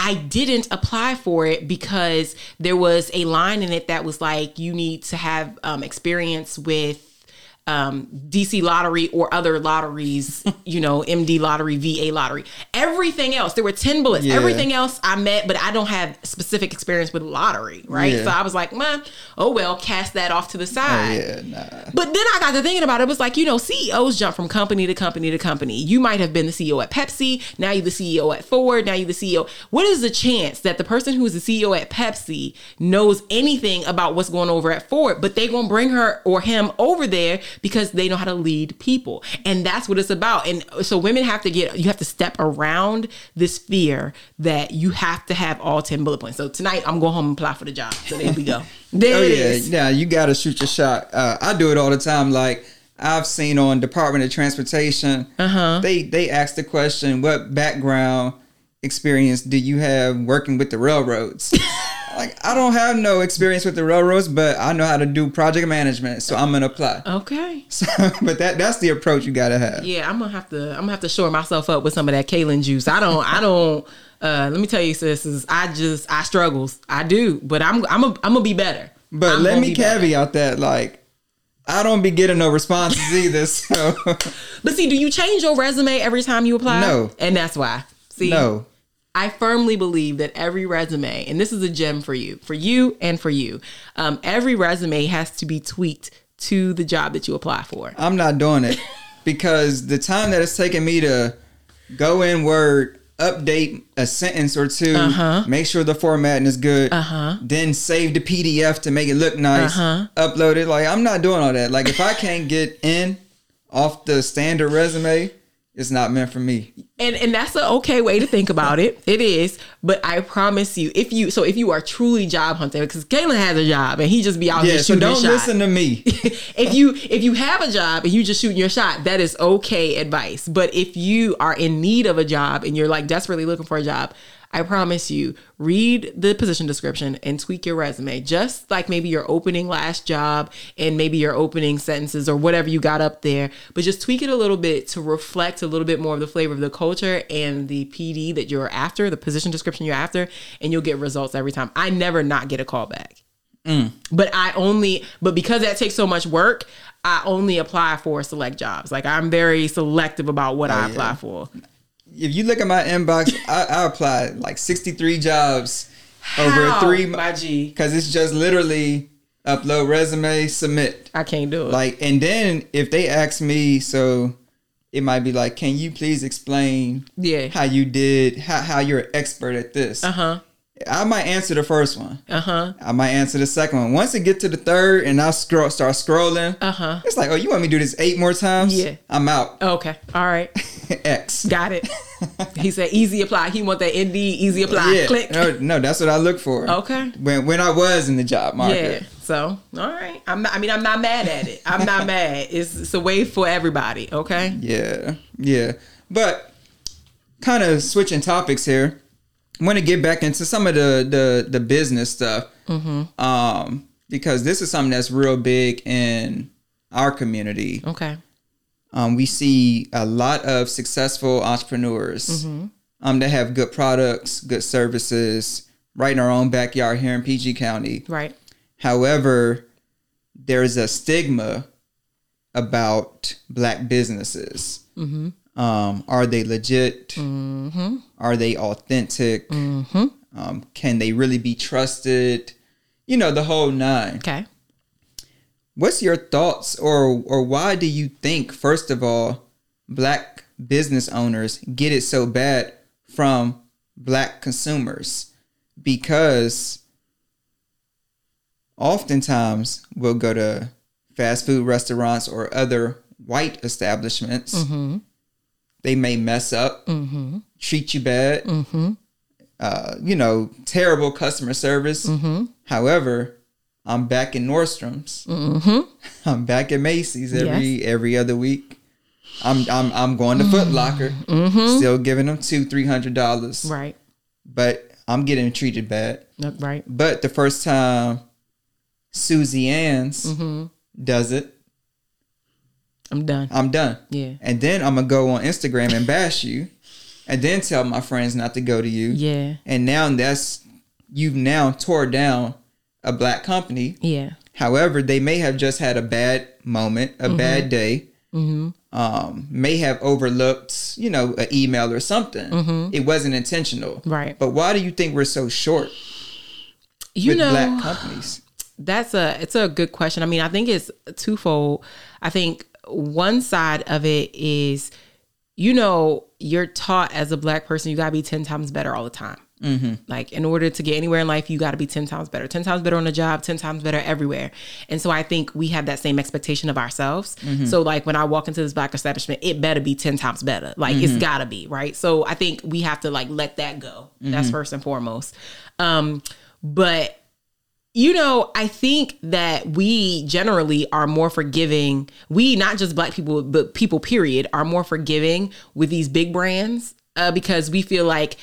[SPEAKER 2] I didn't apply for it because there was a line in it that was like, you need to have um, experience with um, DC lottery or other lotteries, you know, MD lottery, VA lottery, everything else. There were 10 bullets.
[SPEAKER 1] Yeah.
[SPEAKER 2] Everything else I met, but I don't have specific experience with lottery, right?
[SPEAKER 1] Yeah.
[SPEAKER 2] So I was like, man, oh well, cast that off to the
[SPEAKER 1] Oh,
[SPEAKER 2] side.
[SPEAKER 1] yeah, nah.
[SPEAKER 2] But then I got to thinking about it. It was like, you know, CEOs jump from company to company to company. You might have been the CEO at Pepsi. Now you're the CEO at Ford. Now you're the CEO. What is the chance that the person who is the CEO at Pepsi knows anything about what's going over at Ford, but they're going to bring her or him over there because they know how to lead people. And that's what it's about. And so women have to get, you have to step around this fear that you have to have all 10 bullet points. So tonight I'm going home and apply for the job. So there we go. There
[SPEAKER 1] Oh
[SPEAKER 2] it
[SPEAKER 1] yeah,
[SPEAKER 2] is.
[SPEAKER 1] yeah. You gotta shoot your shot. Uh, I do it all the time. Like I've seen on Department of Transportation,
[SPEAKER 2] Uh-huh.
[SPEAKER 1] they they ask the question, "What background experience do you have working with the railroads?" like I don't have no experience with the railroads, but I know how to do project management, so I'm gonna apply.
[SPEAKER 2] Okay.
[SPEAKER 1] So, but that that's the approach you gotta have.
[SPEAKER 2] Yeah, I'm gonna have to. I'm gonna have to shore myself up with some of that Kaylin juice. I don't. I don't. Uh, let me tell you, sis, is I just I struggles. I do, but I'm I'm a, I'm gonna be better.
[SPEAKER 1] But
[SPEAKER 2] I'm
[SPEAKER 1] let me
[SPEAKER 2] be better.
[SPEAKER 1] caveat that, like, I don't be getting no responses either. So
[SPEAKER 2] But see, do you change your resume every time you apply?
[SPEAKER 1] No.
[SPEAKER 2] and that's why. See,
[SPEAKER 1] no.
[SPEAKER 2] I firmly believe that every resume, and this is a gem for you, for you and for you, um, every resume has to be tweaked to the job that you apply for.
[SPEAKER 1] I'm not doing it because the time that it's taken me to go in Word, update a sentence or 2
[SPEAKER 2] Uh-huh.
[SPEAKER 1] make sure the formatting is good, then save the PDF to make it look nice,
[SPEAKER 2] Uh-huh.
[SPEAKER 1] upload it. Like I'm not doing all that. Like if I can't get in off the standard resume, it's not meant for me.
[SPEAKER 2] and and that's an okay way to think about it. It is, but I promise you, if you so if you are truly job hunting, because Kaylin has a job and he just be out
[SPEAKER 1] Yeah,
[SPEAKER 2] here
[SPEAKER 1] so don't listen to me.
[SPEAKER 2] if you if you have a job and you just shooting your shot, that is okay advice. But if you are in need of a job and you're like desperately looking for a job, I promise you, read the position description and tweak your resume. Just like maybe your opening last job and maybe your opening sentences or whatever you got up there, but just tweak it a little bit to reflect a little bit more of the flavor of the culture and the PD that you're after, the position description you're after, and you'll get results every time. I never not get a call back. Mm. But I only, but because that takes so much work, I only apply for select jobs. Like I'm very selective about what oh, I
[SPEAKER 1] yeah.
[SPEAKER 2] apply for.
[SPEAKER 1] If you look at my inbox, I, I applied like 63 jobs over
[SPEAKER 2] How,
[SPEAKER 1] three
[SPEAKER 2] my G?
[SPEAKER 1] because it's just literally upload resume, submit.
[SPEAKER 2] I can't do it.
[SPEAKER 1] Like, and then if they ask me, so it might be like, can you please explain
[SPEAKER 2] yeah.
[SPEAKER 1] how you did, how, how you're an expert at this?
[SPEAKER 2] Uh huh.
[SPEAKER 1] I might answer the first one.
[SPEAKER 2] Uh huh.
[SPEAKER 1] I might answer the second one. Once it get to the third and I scroll, start scrolling,
[SPEAKER 2] Uh huh.
[SPEAKER 1] it's like, oh, you want me to do this eight more times?
[SPEAKER 2] Yeah.
[SPEAKER 1] I'm out.
[SPEAKER 2] Okay. All right.
[SPEAKER 1] X.
[SPEAKER 2] Got it. he said easy apply. He want that Indeed easy apply.
[SPEAKER 1] Yeah.
[SPEAKER 2] Click.
[SPEAKER 1] No, no, that's what I look for.
[SPEAKER 2] Okay.
[SPEAKER 1] When when I was in the job market. Yeah.
[SPEAKER 2] So, all right. I'm not, I mean, I'm not mad at it. I'm not mad. It's, it's a way for everybody. Okay.
[SPEAKER 1] Yeah. Yeah. But kind of switching topics here. Want to get back into some of the the, the business stuff.
[SPEAKER 2] Mm-hmm.
[SPEAKER 1] Um, because this is something that's real big in our community.
[SPEAKER 2] Okay.
[SPEAKER 1] Um, we see a lot of successful entrepreneurs
[SPEAKER 2] Mm-hmm.
[SPEAKER 1] um, that have good products, good services, right in our own backyard here in PG County.
[SPEAKER 2] Right.
[SPEAKER 1] However, there's a stigma about black businesses.
[SPEAKER 2] Mm-hmm.
[SPEAKER 1] Um, are they legit? Are they authentic?
[SPEAKER 2] Mm-hmm.
[SPEAKER 1] Um, can they really be trusted? You know, the whole nine.
[SPEAKER 2] Okay.
[SPEAKER 1] What's your thoughts, or or why do you think, first of all, black business owners get it so bad from black consumers? Because oftentimes we'll go to fast food restaurants or other white establishments. They may mess up, mm-hmm. treat you bad, mm-hmm. uh, you know, terrible customer service. Mm-hmm. However, I'm back in Nordstrom's. I'm back at Macy's every every other week. I'm I'm I'm going to Foot Locker, still giving them two three hundred dollars,
[SPEAKER 2] Right.
[SPEAKER 1] but I'm getting treated bad.
[SPEAKER 2] Right.
[SPEAKER 1] But the first time Susie Ann's does it,
[SPEAKER 2] I'm done.
[SPEAKER 1] I'm done.
[SPEAKER 2] Yeah.
[SPEAKER 1] And then I'm gonna go on Instagram and bash you, and then tell my friends not to go to you.
[SPEAKER 2] Yeah.
[SPEAKER 1] And now that's you've now tore down a black company.
[SPEAKER 2] Yeah.
[SPEAKER 1] However, they may have just had a bad moment, a mm-hmm. bad day. Mm-hmm. Um, may have overlooked, you know, an email or something. Mm-hmm. It wasn't intentional.
[SPEAKER 2] Right.
[SPEAKER 1] But why do you think we're so short
[SPEAKER 2] You know,
[SPEAKER 1] black companies?
[SPEAKER 2] that's a it's a good question. I mean, I think it's twofold. I think one side of it is, you know, you're taught as a black person you gotta be ten times better all the time. Mm-hmm. Like in order to get anywhere in life, you got to be 10 times better. 10 times better on the job, 10 times better everywhere. And so I think we have that same expectation of ourselves. Mm-hmm. So like when I walk into this black establishment, it better be 10 times better. Like it's mm-hmm. got to be, right? So I think we have to like let that go. That's first and foremost. Um but you know, I think that we generally are more forgiving. We, not just black people, but people, period, are more forgiving with these big brands uh, because we feel like,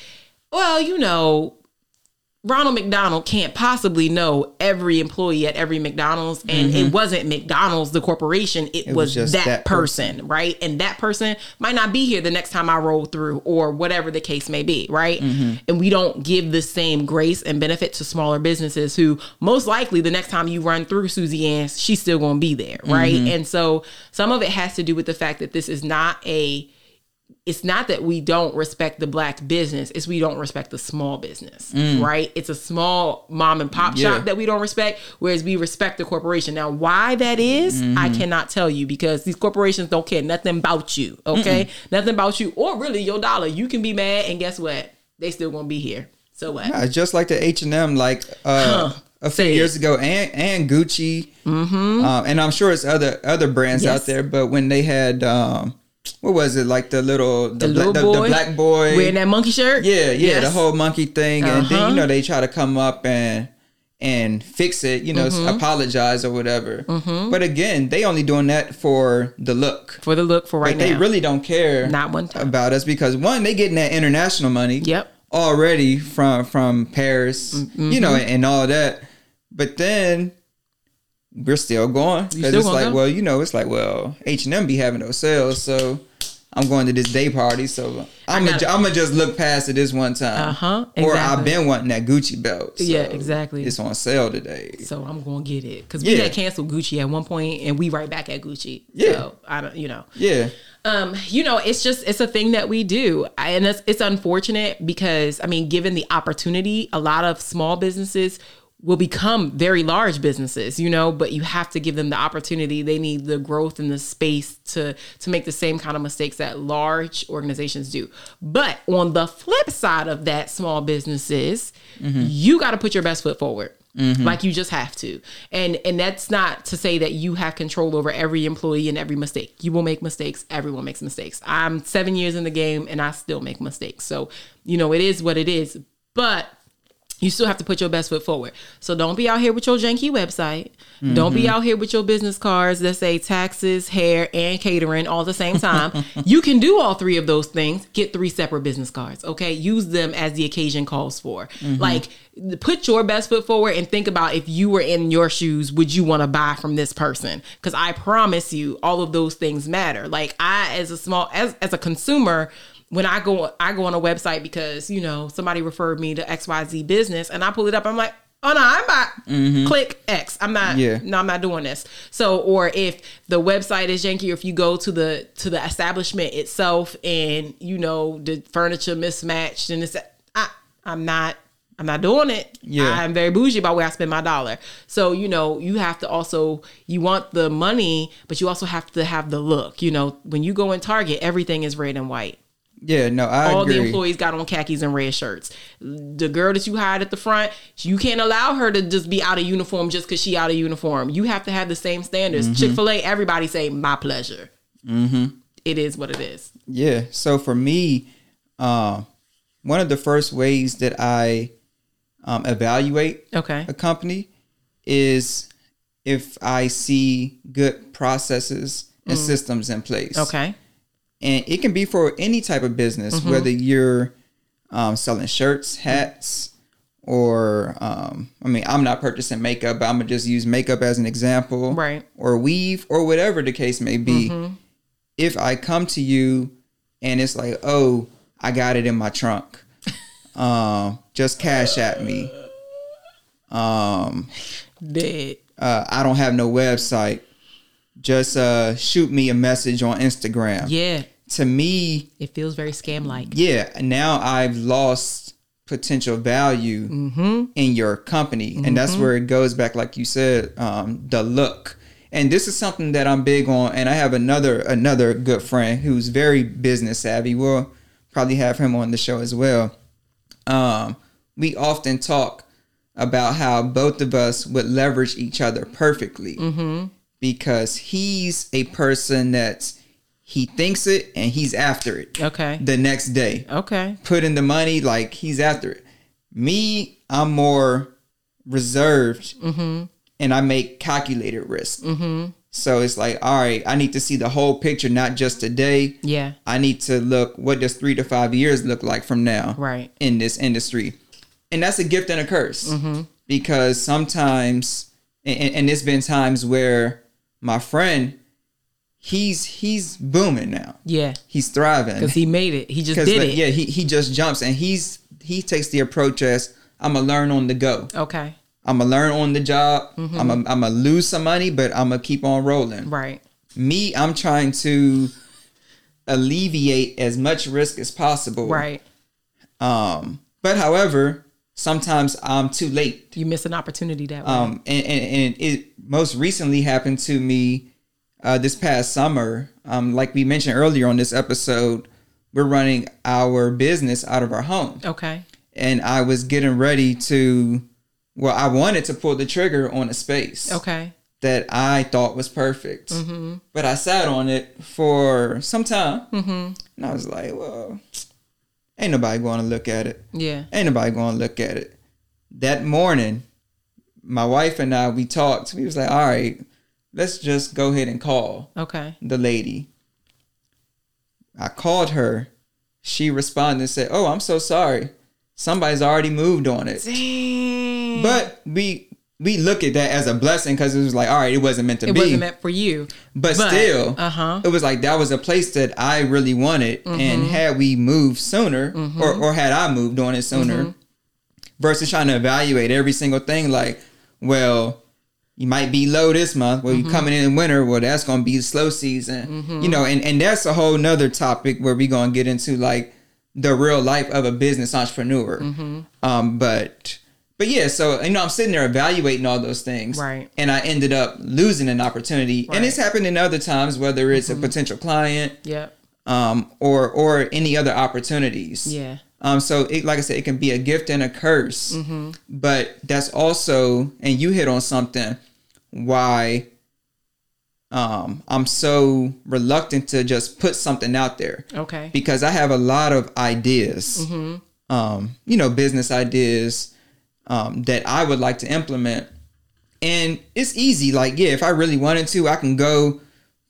[SPEAKER 2] well, you know, Ronald McDonald can't possibly know every employee at every McDonald's, and it mm-hmm. wasn't McDonald's, the corporation. It, was,
[SPEAKER 1] was just
[SPEAKER 2] that,
[SPEAKER 1] that
[SPEAKER 2] person, right? And that person might not be here the next time I roll through, or whatever the case may be, right? Mm-hmm. And we don't give the same grace and benefit to smaller businesses who most likely the next time you run through Susie Ann's, she's still going to be there, right? Mm-hmm. And so some of it has to do with the fact that this is not a it's not that we don't respect the black business it's we don't respect the small business right? It's a small mom and pop
[SPEAKER 1] Yeah.
[SPEAKER 2] shop that we don't respect whereas we respect the corporation. Now why that is, i cannot tell you because these corporations don't care nothing about you okay? Nothing about you or really your dollar. You can be mad and guess what? They still gonna be here. So what?
[SPEAKER 1] Uh, just like the H and M, like uh, a few
[SPEAKER 2] Say it.
[SPEAKER 1] years ago, and and Gucci, mm-hmm. and I'm sure it's other other brands
[SPEAKER 2] Yes.
[SPEAKER 1] out there. But when they had, um, what was it like the little the,
[SPEAKER 2] the
[SPEAKER 1] bla-
[SPEAKER 2] little
[SPEAKER 1] the, the black boy
[SPEAKER 2] wearing that monkey shirt
[SPEAKER 1] Yeah, yeah, the whole monkey thing, and then
[SPEAKER 2] Uh-huh.
[SPEAKER 1] you know they try to come up and and fix it, you know,
[SPEAKER 2] Mm-hmm.
[SPEAKER 1] apologize or whatever. But again, they only doing that for the look.
[SPEAKER 2] for the look for right
[SPEAKER 1] But they really don't care
[SPEAKER 2] Not one time.
[SPEAKER 1] about us because one, they getting that international money.
[SPEAKER 2] Yep.
[SPEAKER 1] Already from from Paris,
[SPEAKER 2] Mm-hmm.
[SPEAKER 1] you know, and all that. But then we're still going because it's like,
[SPEAKER 2] go.
[SPEAKER 1] well, you know, it's like, well, H and M be having those sales, so I'm going to this day party, so I'm gonna I'm gonna just look past it this one time.
[SPEAKER 2] Uh-huh,
[SPEAKER 1] Or I've been wanting that Gucci belt. so
[SPEAKER 2] Yeah, exactly.
[SPEAKER 1] It's on sale today.
[SPEAKER 2] So I'm gonna get it because we
[SPEAKER 1] Yeah.
[SPEAKER 2] had canceled Gucci at one point, and we right back at Gucci.
[SPEAKER 1] Yeah.
[SPEAKER 2] So I don't, you know,
[SPEAKER 1] Yeah.
[SPEAKER 2] um, you know, it's just it's a thing that we do, I- and it's it's unfortunate because I mean, given the opportunity, a lot of small businesses will become very large businesses, you know, but you have to give them the opportunity. They need the growth and the space to to make the same kind of mistakes that large organizations do. But on the flip side of that, small businesses, mm-hmm. you got to put your best foot forward. Mm-hmm. Like you just have to. And and that's not to say that you have control over every employee and every mistake. You will make mistakes. Everyone makes mistakes. I'm 7 years in the game and I still make mistakes. So, you know, it is what it is. But you still have to put your best foot forward. So don't be out here with your janky website. Don't be mm-hmm. out here with your business cards that say taxes, hair, and catering all at the same time. you can do all three of those things. Get three separate business cards. Okay. Use them as the occasion calls for. Mm-hmm. Like put your best foot forward and think about if you were in your shoes, would you want to buy from this person? Because I promise you, all of those things matter. Like I as a small as as a consumer, when I go I go on a website because you know somebody referred me to XYZ business and I pull it up I'm like oh no I'm not mm-hmm. click X I'm not
[SPEAKER 1] Yeah.
[SPEAKER 2] no I'm not doing this so or if the website is janky or if you go to the to the establishment itself and you know the furniture mismatched and it's I I'm not I'm not doing it.
[SPEAKER 1] Yeah.
[SPEAKER 2] I'm very bougie about where I spend my dollar. So, you know, you have to also you want the money, but you also have to have the look. You know, when you go in Target, everything is red and white
[SPEAKER 1] Yeah, no, I
[SPEAKER 2] all
[SPEAKER 1] agree.
[SPEAKER 2] the employees got on khakis and red shirts. The girl that you hired at the front, you can't allow her to just be out of uniform just because she out of uniform. You have to have the same standards.
[SPEAKER 1] Mm-hmm.
[SPEAKER 2] Chick Fil A, everybody say my pleasure. Mm-hmm. is what it is.
[SPEAKER 1] Yeah. So for me, um, one of the first ways that I um, evaluate
[SPEAKER 2] Okay.
[SPEAKER 1] a company is if I see good processes and systems in place.
[SPEAKER 2] Mm. Okay.
[SPEAKER 1] And it can be for any type of business,
[SPEAKER 2] Mm-hmm.
[SPEAKER 1] whether you're um, selling shirts, hats, or um, I mean, I'm not purchasing makeup, but I'm gonna just use makeup as an example,
[SPEAKER 2] Right.
[SPEAKER 1] Or weave, or whatever the case may be. If I come to you and it's like, oh, I got it in my trunk, um, just cash at me. Um,
[SPEAKER 2] Dead.
[SPEAKER 1] uh, I don't have no website. Just uh, shoot me a message on Instagram.
[SPEAKER 2] Yeah.
[SPEAKER 1] To me,
[SPEAKER 2] It feels very scam like.
[SPEAKER 1] yeah, now I've lost potential value
[SPEAKER 2] Mm-hmm.
[SPEAKER 1] in your company. And that's where it goes back, like you said, um, the look. And this is something that I'm big on. And I have another another good friend who's very business savvy. We'll probably have him on the show as well. Um, we often talk about how both of us would leverage each other perfectly because he's a person that's he thinks it and he's after it
[SPEAKER 2] Okay.
[SPEAKER 1] the next day
[SPEAKER 2] Okay.
[SPEAKER 1] put in the money like he's after it me i'm more reserved mm-hmm. and i make calculated risk mm-hmm. so it's like all right i need to see the whole picture not just today
[SPEAKER 2] Yeah.
[SPEAKER 1] i need to look what does three to five years look like from now
[SPEAKER 2] Right.
[SPEAKER 1] in this industry and that's a gift and a curse mm-hmm. because sometimes and, and- and there's been times where my friend he's he's booming now
[SPEAKER 2] Yeah.
[SPEAKER 1] he's thriving
[SPEAKER 2] Because he made it. He just did it.
[SPEAKER 1] yeah, he he just jumps and he's he takes the approach as I'm gonna learn on the go.
[SPEAKER 2] Okay.
[SPEAKER 1] I'm gonna learn on the job.
[SPEAKER 2] Mm-hmm.
[SPEAKER 1] I'm gonna, I'm gonna lose some money, but I'm gonna keep on rolling.
[SPEAKER 2] Right.
[SPEAKER 1] Me, I'm trying to alleviate as much risk as possible.
[SPEAKER 2] Right.
[SPEAKER 1] Um, but however, sometimes I'm too late.
[SPEAKER 2] You miss an opportunity that way.
[SPEAKER 1] Um, and, and, and it most recently happened to me uh, this past summer. Um, like we mentioned earlier on this episode, we're running our business out of our home.
[SPEAKER 2] okay.
[SPEAKER 1] and I was getting ready to, well, I wanted to pull the trigger on a space
[SPEAKER 2] Okay.
[SPEAKER 1] that I thought was perfect, but I sat on it for some time, and I was like, well, ain't nobody going to look at it.
[SPEAKER 2] Yeah.
[SPEAKER 1] Ain't nobody going to look at it. That morning, my wife and I we talked. We was like, all right, let's just go ahead and call
[SPEAKER 2] Okay.
[SPEAKER 1] the lady. I called her. She responded and said, "Oh, I'm so sorry. Somebody's already moved on it."
[SPEAKER 2] Dang.
[SPEAKER 1] But we we look at that as a blessing because it was like, all right, it wasn't meant to
[SPEAKER 2] It
[SPEAKER 1] be.
[SPEAKER 2] wasn't meant for you.
[SPEAKER 1] but, still,
[SPEAKER 2] uh-huh.
[SPEAKER 1] it was like that was a place that I really wanted. And
[SPEAKER 2] Mm-hmm.
[SPEAKER 1] had we moved sooner, or, or had I moved on it sooner,
[SPEAKER 2] Mm-hmm.
[SPEAKER 1] versus trying to evaluate every single thing, like, well, you might be low this month. Well,
[SPEAKER 2] Mm-hmm.
[SPEAKER 1] you coming in in winter. Well, that's going to be slow season. You know, and, and that's a whole nother topic where we're going to get into like the real life of a business entrepreneur.
[SPEAKER 2] Mm-hmm.
[SPEAKER 1] Um, but but yeah, so you know, I'm sitting there evaluating all those things,
[SPEAKER 2] Right.
[SPEAKER 1] And I ended up losing an opportunity, and it's happened in other times, whether it's a potential client,
[SPEAKER 2] Yep.
[SPEAKER 1] um, or or any other opportunities.
[SPEAKER 2] Yeah.
[SPEAKER 1] Um, so it, like I said, it can be a gift and a curse,
[SPEAKER 2] Mm-hmm.
[SPEAKER 1] but that's also, and you hit on something, why um, I'm so reluctant to just put something out there
[SPEAKER 2] Okay.
[SPEAKER 1] because I have a lot of ideas, um, you know, business ideas um, that I would like to implement. And it's easy. Like, yeah, if I really wanted to, I can go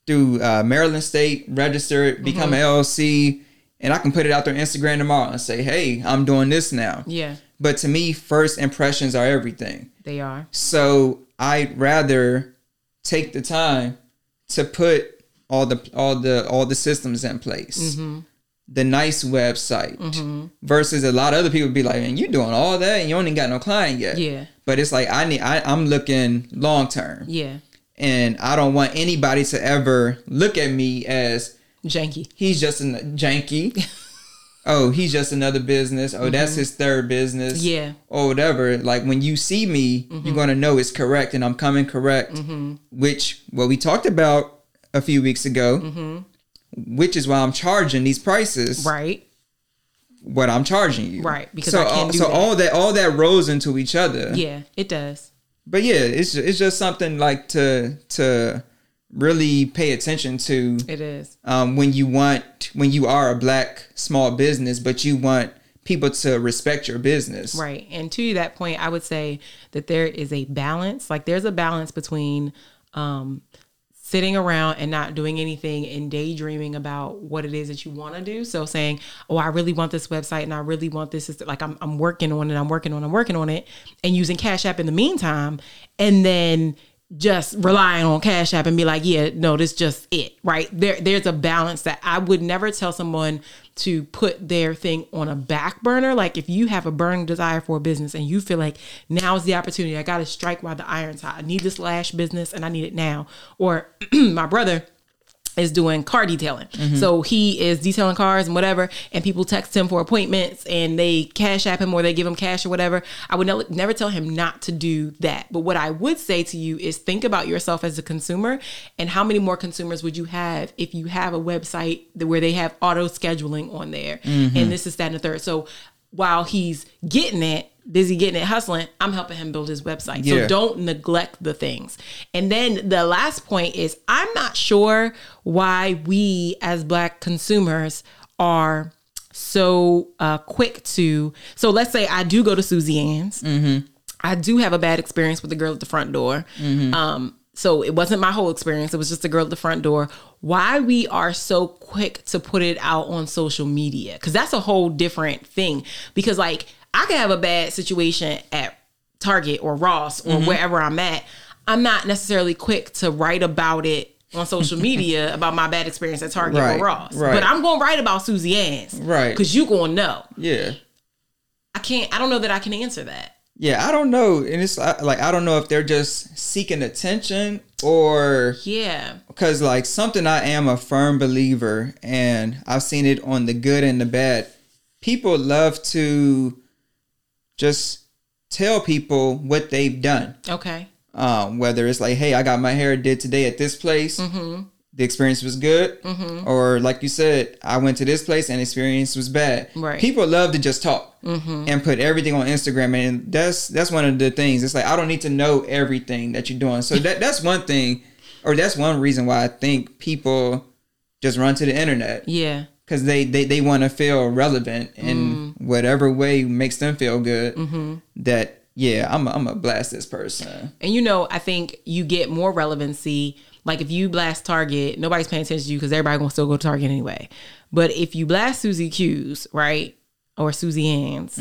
[SPEAKER 1] through uh, Maryland State, register it, become an LLC, and I can put it out there on Instagram tomorrow and say, hey, I'm doing this now.
[SPEAKER 2] Yeah.
[SPEAKER 1] But to me, first impressions are everything.
[SPEAKER 2] They are.
[SPEAKER 1] So I'd rather take the time to put all the all the all the systems in place.
[SPEAKER 2] Mm-hmm.
[SPEAKER 1] The nice website versus a lot of other people be like, man, you doing all that and you only got no client yet.
[SPEAKER 2] Yeah.
[SPEAKER 1] But it's like I need I, I'm looking long term.
[SPEAKER 2] Yeah.
[SPEAKER 1] And I don't want anybody to ever look at me as
[SPEAKER 2] Janky.
[SPEAKER 1] he's just a janky. oh, he's just another business. Oh, that's his third business.
[SPEAKER 2] Mm-hmm. Yeah.
[SPEAKER 1] Or whatever. Like when you see me, you're gonna know it's correct and I'm coming correct.
[SPEAKER 2] Mm-hmm.
[SPEAKER 1] Which what we talked about a few weeks ago. Which is why I'm charging these prices.
[SPEAKER 2] Right.
[SPEAKER 1] What I'm charging you.
[SPEAKER 2] Right, because
[SPEAKER 1] so
[SPEAKER 2] I can't
[SPEAKER 1] all,
[SPEAKER 2] do
[SPEAKER 1] so
[SPEAKER 2] that.
[SPEAKER 1] all that all that rolls into each other.
[SPEAKER 2] Yeah. It does.
[SPEAKER 1] But yeah, it's it's just something like to to really pay attention to
[SPEAKER 2] It is.
[SPEAKER 1] um, when you want when you are a black small business, but you want people to respect your business.
[SPEAKER 2] Right. And to that point, I would say that there is a balance. Like there's a balance between um, sitting around and not doing anything and daydreaming about what it is that you want to do. So saying, "Oh, I really want this website and I really want this." Is like I'm I'm working on it. I'm working on. it, I'm working on it, and using Cash App in the meantime, and then just relying on Cash App and be like, yeah, no, this just it, right? There, there's a balance that I would never tell someone to put their thing on a back burner. Like if you have a burning desire for a business and you feel like now is the opportunity, I got to strike while the iron's hot. I need this lash business and I need it now. Or my brother is doing car detailing. Mm-hmm. So he is detailing cars and whatever, and people text him for appointments and they cash app him or they give him cash or whatever. I would never, never tell him not to do that. But what I would say to you is think about yourself as a consumer and how many more consumers would you have if you have a website where they have auto scheduling on there mm-hmm. and this is that and the third. So while he's getting it, busy getting it hustling, I'm helping him build his website.
[SPEAKER 1] Yeah.
[SPEAKER 2] So don't neglect the things. And then the last point is I'm not sure why we as black consumers are so uh, quick to so let's say I do go to Susie Ann's. Mm-hmm. I do have a bad experience with the girl at the front door. Um, so it wasn't my whole experience. It was just the girl at the front door. Why we are so quick to put it out on social media? Because that's a whole different thing. Because like I could have a bad situation at Target or Ross or mm-hmm. wherever I'm at. I'm not necessarily quick to write about it on social media about my bad experience at Target
[SPEAKER 1] Right,
[SPEAKER 2] or Ross.
[SPEAKER 1] right.
[SPEAKER 2] But I'm gonna write about Susie Ann's.
[SPEAKER 1] Right.
[SPEAKER 2] Because you gonna know.
[SPEAKER 1] Yeah.
[SPEAKER 2] I can't I don't know that I can answer that.
[SPEAKER 1] Yeah, I don't know, and it's like I don't know if they're just seeking attention or
[SPEAKER 2] Yeah.
[SPEAKER 1] because like something I am a firm believer, and I've seen it on the good and the bad. People love to just tell people what they've done.
[SPEAKER 2] Okay.
[SPEAKER 1] Um, whether it's like, hey, I got my hair did today at this place. The experience was good, mm-hmm. or like you said, I went to this place and experience was bad.
[SPEAKER 2] Right.
[SPEAKER 1] People love to just talk mm-hmm. and put everything on Instagram, and that's that's one of the things. It's like I don't need to know everything that you're doing. So that that's one thing, or that's one reason why I think people just run to the internet
[SPEAKER 2] Yeah.
[SPEAKER 1] because they they, they want to feel relevant in mm. whatever way makes them feel good. Mm-hmm. That yeah, I'm i I'm gonna blast this person.
[SPEAKER 2] And you know, I think you get more relevancy. Like if you blast Target, nobody's paying attention to you because everybody gonna still go to Target anyway. But if you blast Susie Q's, right, or Susie Ann's,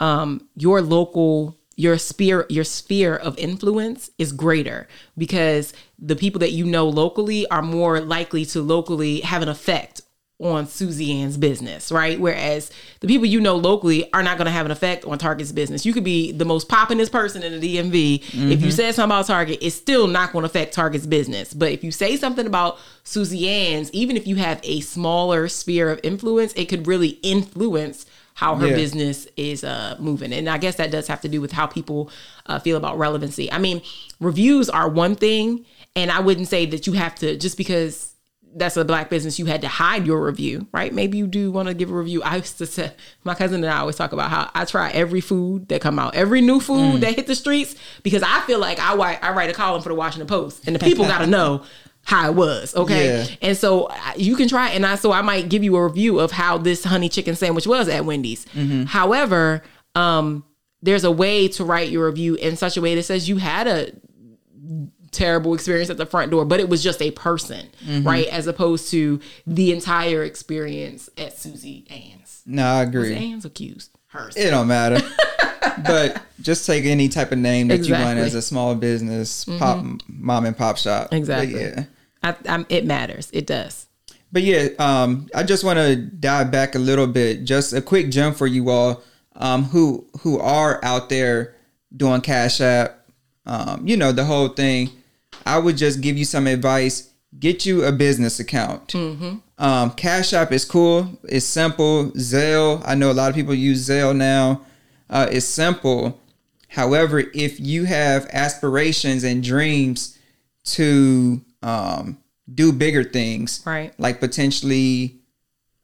[SPEAKER 2] um, your local your sphere your sphere of influence is greater because the people that you know locally are more likely to locally have an effect on Susie Ann's business, right? Whereas the people you know locally are not going to have an effect on Target's business. You could be the most poppinest person in the DMV. If you said something about Target, it's still not going to affect Target's business. But if you say something about Susie Ann's, even if you have a smaller sphere of influence, it could really influence how her
[SPEAKER 1] Yeah.
[SPEAKER 2] business is uh, moving. And I guess that does have to do with how people uh, feel about relevancy. I mean, reviews are one thing, and I wouldn't say that you have to just because that's a black business, you had to hide your review, right? Maybe you do want to give a review. I used to say, my cousin and I always talk about how I try every food that come out, every new food that hit the streets, because I feel like I write, I write a column for the Washington Post, and the people got to know how it was, okay?
[SPEAKER 1] Yeah.
[SPEAKER 2] And so you can try, and I so I might give you a review of how this honey chicken sandwich was at Wendy's. However, um, there's a way to write your review in such a way that says you had a terrible experience at the front door, but it was just a person, right? As opposed to the entire experience at Susie Ann's.
[SPEAKER 1] No, I
[SPEAKER 2] Was
[SPEAKER 1] agree.
[SPEAKER 2] Ann's accused? Hers.
[SPEAKER 1] It don't matter. but just take any type of name that you want
[SPEAKER 2] Exactly. Mm-hmm.
[SPEAKER 1] as a small business, pop mom and pop shop. But
[SPEAKER 2] Exactly.
[SPEAKER 1] yeah.
[SPEAKER 2] I, I'm, it matters. It does.
[SPEAKER 1] But yeah, um, I just want to dive back a little bit. Just a quick jump for you all um, who who are out there doing Cash App. Um, you know the whole thing. I would just give you some advice. Get you a business account. Um, Cash App is cool. It's simple. Zelle. I know a lot of people use Zelle now. Uh, it's simple. However, if you have aspirations and dreams to um, do bigger things,
[SPEAKER 2] Right.
[SPEAKER 1] like potentially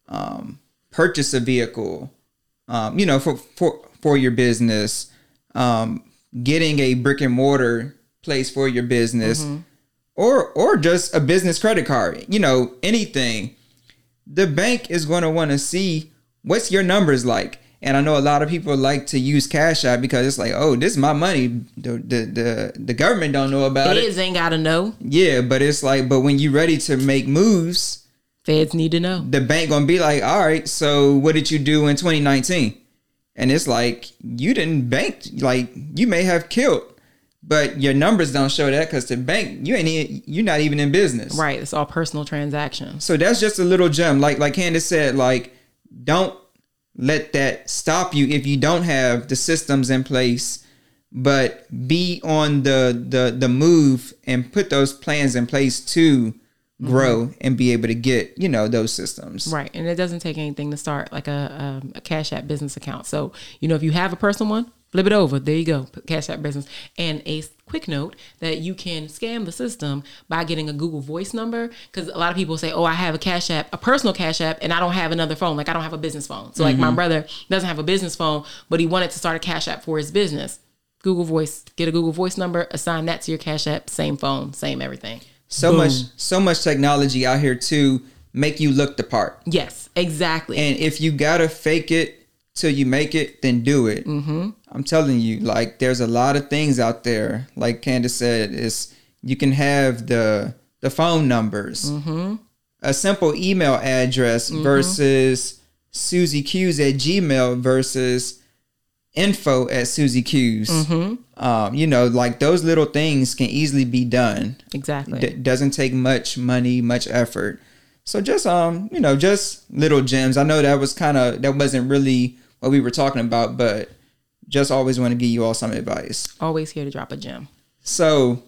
[SPEAKER 1] um, purchase a vehicle, um, you know, for for for your business, um, getting a brick and mortar place for your business, mm-hmm. or or just a business credit card, you know, anything. The bank is going to want to see what's your numbers like. And I know a lot of people like to use Cash App because it's like, oh, this is my money. The the the, the government don't know about it.
[SPEAKER 2] Feds ain't got to know.
[SPEAKER 1] Yeah, but it's like, but when you're ready to make moves,
[SPEAKER 2] Feds need to know.
[SPEAKER 1] the bank gonna be like, all right, so what did you do in 2019? And it's like you didn't bank, like you may have killed, but your numbers don't show that because the bank, you ain't, e- you're not even in business,
[SPEAKER 2] Right. It's all personal transactions.
[SPEAKER 1] So that's just a little gem, like like Candace said, like don't let that stop you if you don't have the systems in place, but be on the the the move and put those plans in place to grow and be able to get you know those systems.
[SPEAKER 2] Right. And it doesn't take anything to start like a, um, a Cash App business account. So, you know, if you have a personal one, flip it over. There you go. Cash App business. And a quick note that you can scam the system by getting a Google Voice number. Because a lot of people say, oh, I have a Cash App, a personal Cash App, and I don't have another phone. Like I don't have a business phone. So, like my mm-hmm. brother doesn't have a business phone, but he wanted to start a Cash App for his business. Google Voice, get a Google Voice number, assign that to your Cash App, same phone, same everything.
[SPEAKER 1] So much so much technology out here to make you look the part.
[SPEAKER 2] Yes, exactly.
[SPEAKER 1] And if you gotta fake it till you make it, then do it. Mm-hmm. I'm telling you, like there's a lot of things out there. Like Candace said, is you can have the the phone numbers, a simple email address versus Susie Q's at Gmail versus info at Susie Q's. Um, you know, like those little things can easily be done
[SPEAKER 2] exactly.
[SPEAKER 1] d- doesn't take much money, much effort. So just um, you know, just little gems. I know that was kind of that wasn't really what we were talking about, but just always want to give you all some advice.
[SPEAKER 2] Always here to drop a gem.
[SPEAKER 1] So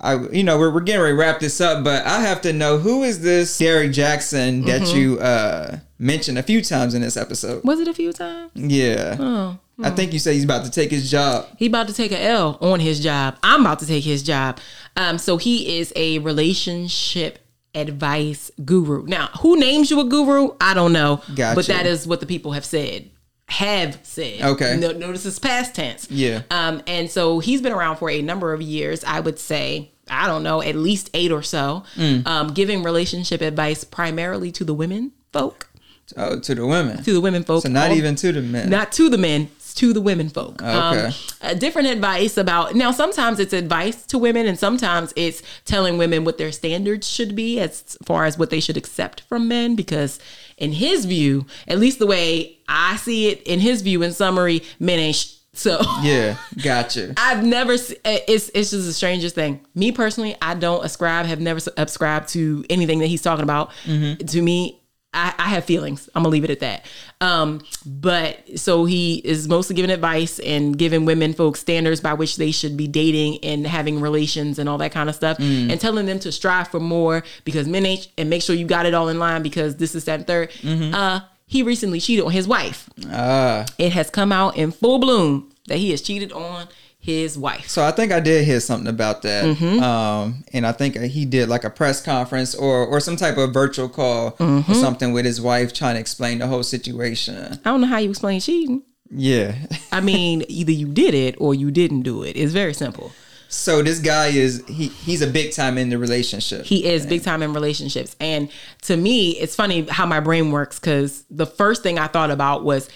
[SPEAKER 1] I you know, we're, we're getting ready to wrap this up, but I have to know who is this Derrick Jaxn that you uh mentioned a few times in this episode.
[SPEAKER 2] Was it a few times?
[SPEAKER 1] Yeah.
[SPEAKER 2] Oh,
[SPEAKER 1] I think you said he's about to take his job.
[SPEAKER 2] he about to take a L on his job. I'm about to take his job. Um, so he is a relationship advice guru. Now, who names you a guru? I don't know.
[SPEAKER 1] Gotcha.
[SPEAKER 2] But that is what the people have said. Have said.
[SPEAKER 1] Okay.
[SPEAKER 2] No, notice it's past tense.
[SPEAKER 1] Yeah.
[SPEAKER 2] Um, and so he's been around for a number of years. I would say, I don't know, at least eight or so,
[SPEAKER 1] Mm.
[SPEAKER 2] um, giving relationship advice primarily to the women folk.
[SPEAKER 1] Oh, to the women.
[SPEAKER 2] To the women folk.
[SPEAKER 1] So not
[SPEAKER 2] All-
[SPEAKER 1] even to the men.
[SPEAKER 2] not to the men it's to the women folk
[SPEAKER 1] Okay.
[SPEAKER 2] um, uh, different advice about now sometimes it's advice to women and sometimes it's telling women what their standards should be as far as what they should accept from men because in his view at least the way i see it in his view in summary men ain't sh- So
[SPEAKER 1] Yeah, gotcha.
[SPEAKER 2] I've never. se- It's it's just the strangest thing. Me personally, I don't ascribe. Have never subscribed to anything that he's talking about. To me, I, I have feelings. I'm gonna leave it at that. Um, but so he is mostly giving advice and giving women folks standards by which they should be dating and having relations and all that kind of stuff, and telling them to strive for more because men ain't and make sure you got it all in line because this is that and 3rd Uh, he recently cheated on his wife
[SPEAKER 1] Ah,
[SPEAKER 2] it has come out in full bloom that he has cheated on his wife.
[SPEAKER 1] so I think I did hear something about that.
[SPEAKER 2] Mm-hmm.
[SPEAKER 1] Um, and I think he did like a press conference or or some type of virtual call
[SPEAKER 2] Mm-hmm.
[SPEAKER 1] or something with his wife trying to explain the whole situation.
[SPEAKER 2] I don't know how you explain cheating.
[SPEAKER 1] Yeah.
[SPEAKER 2] I mean, either you did it or you didn't do it. It's very simple.
[SPEAKER 1] So this guy is he he's a big time in the relationship.
[SPEAKER 2] He is big time in relationships. And to me, it's funny how my brain works because the first thing I thought about was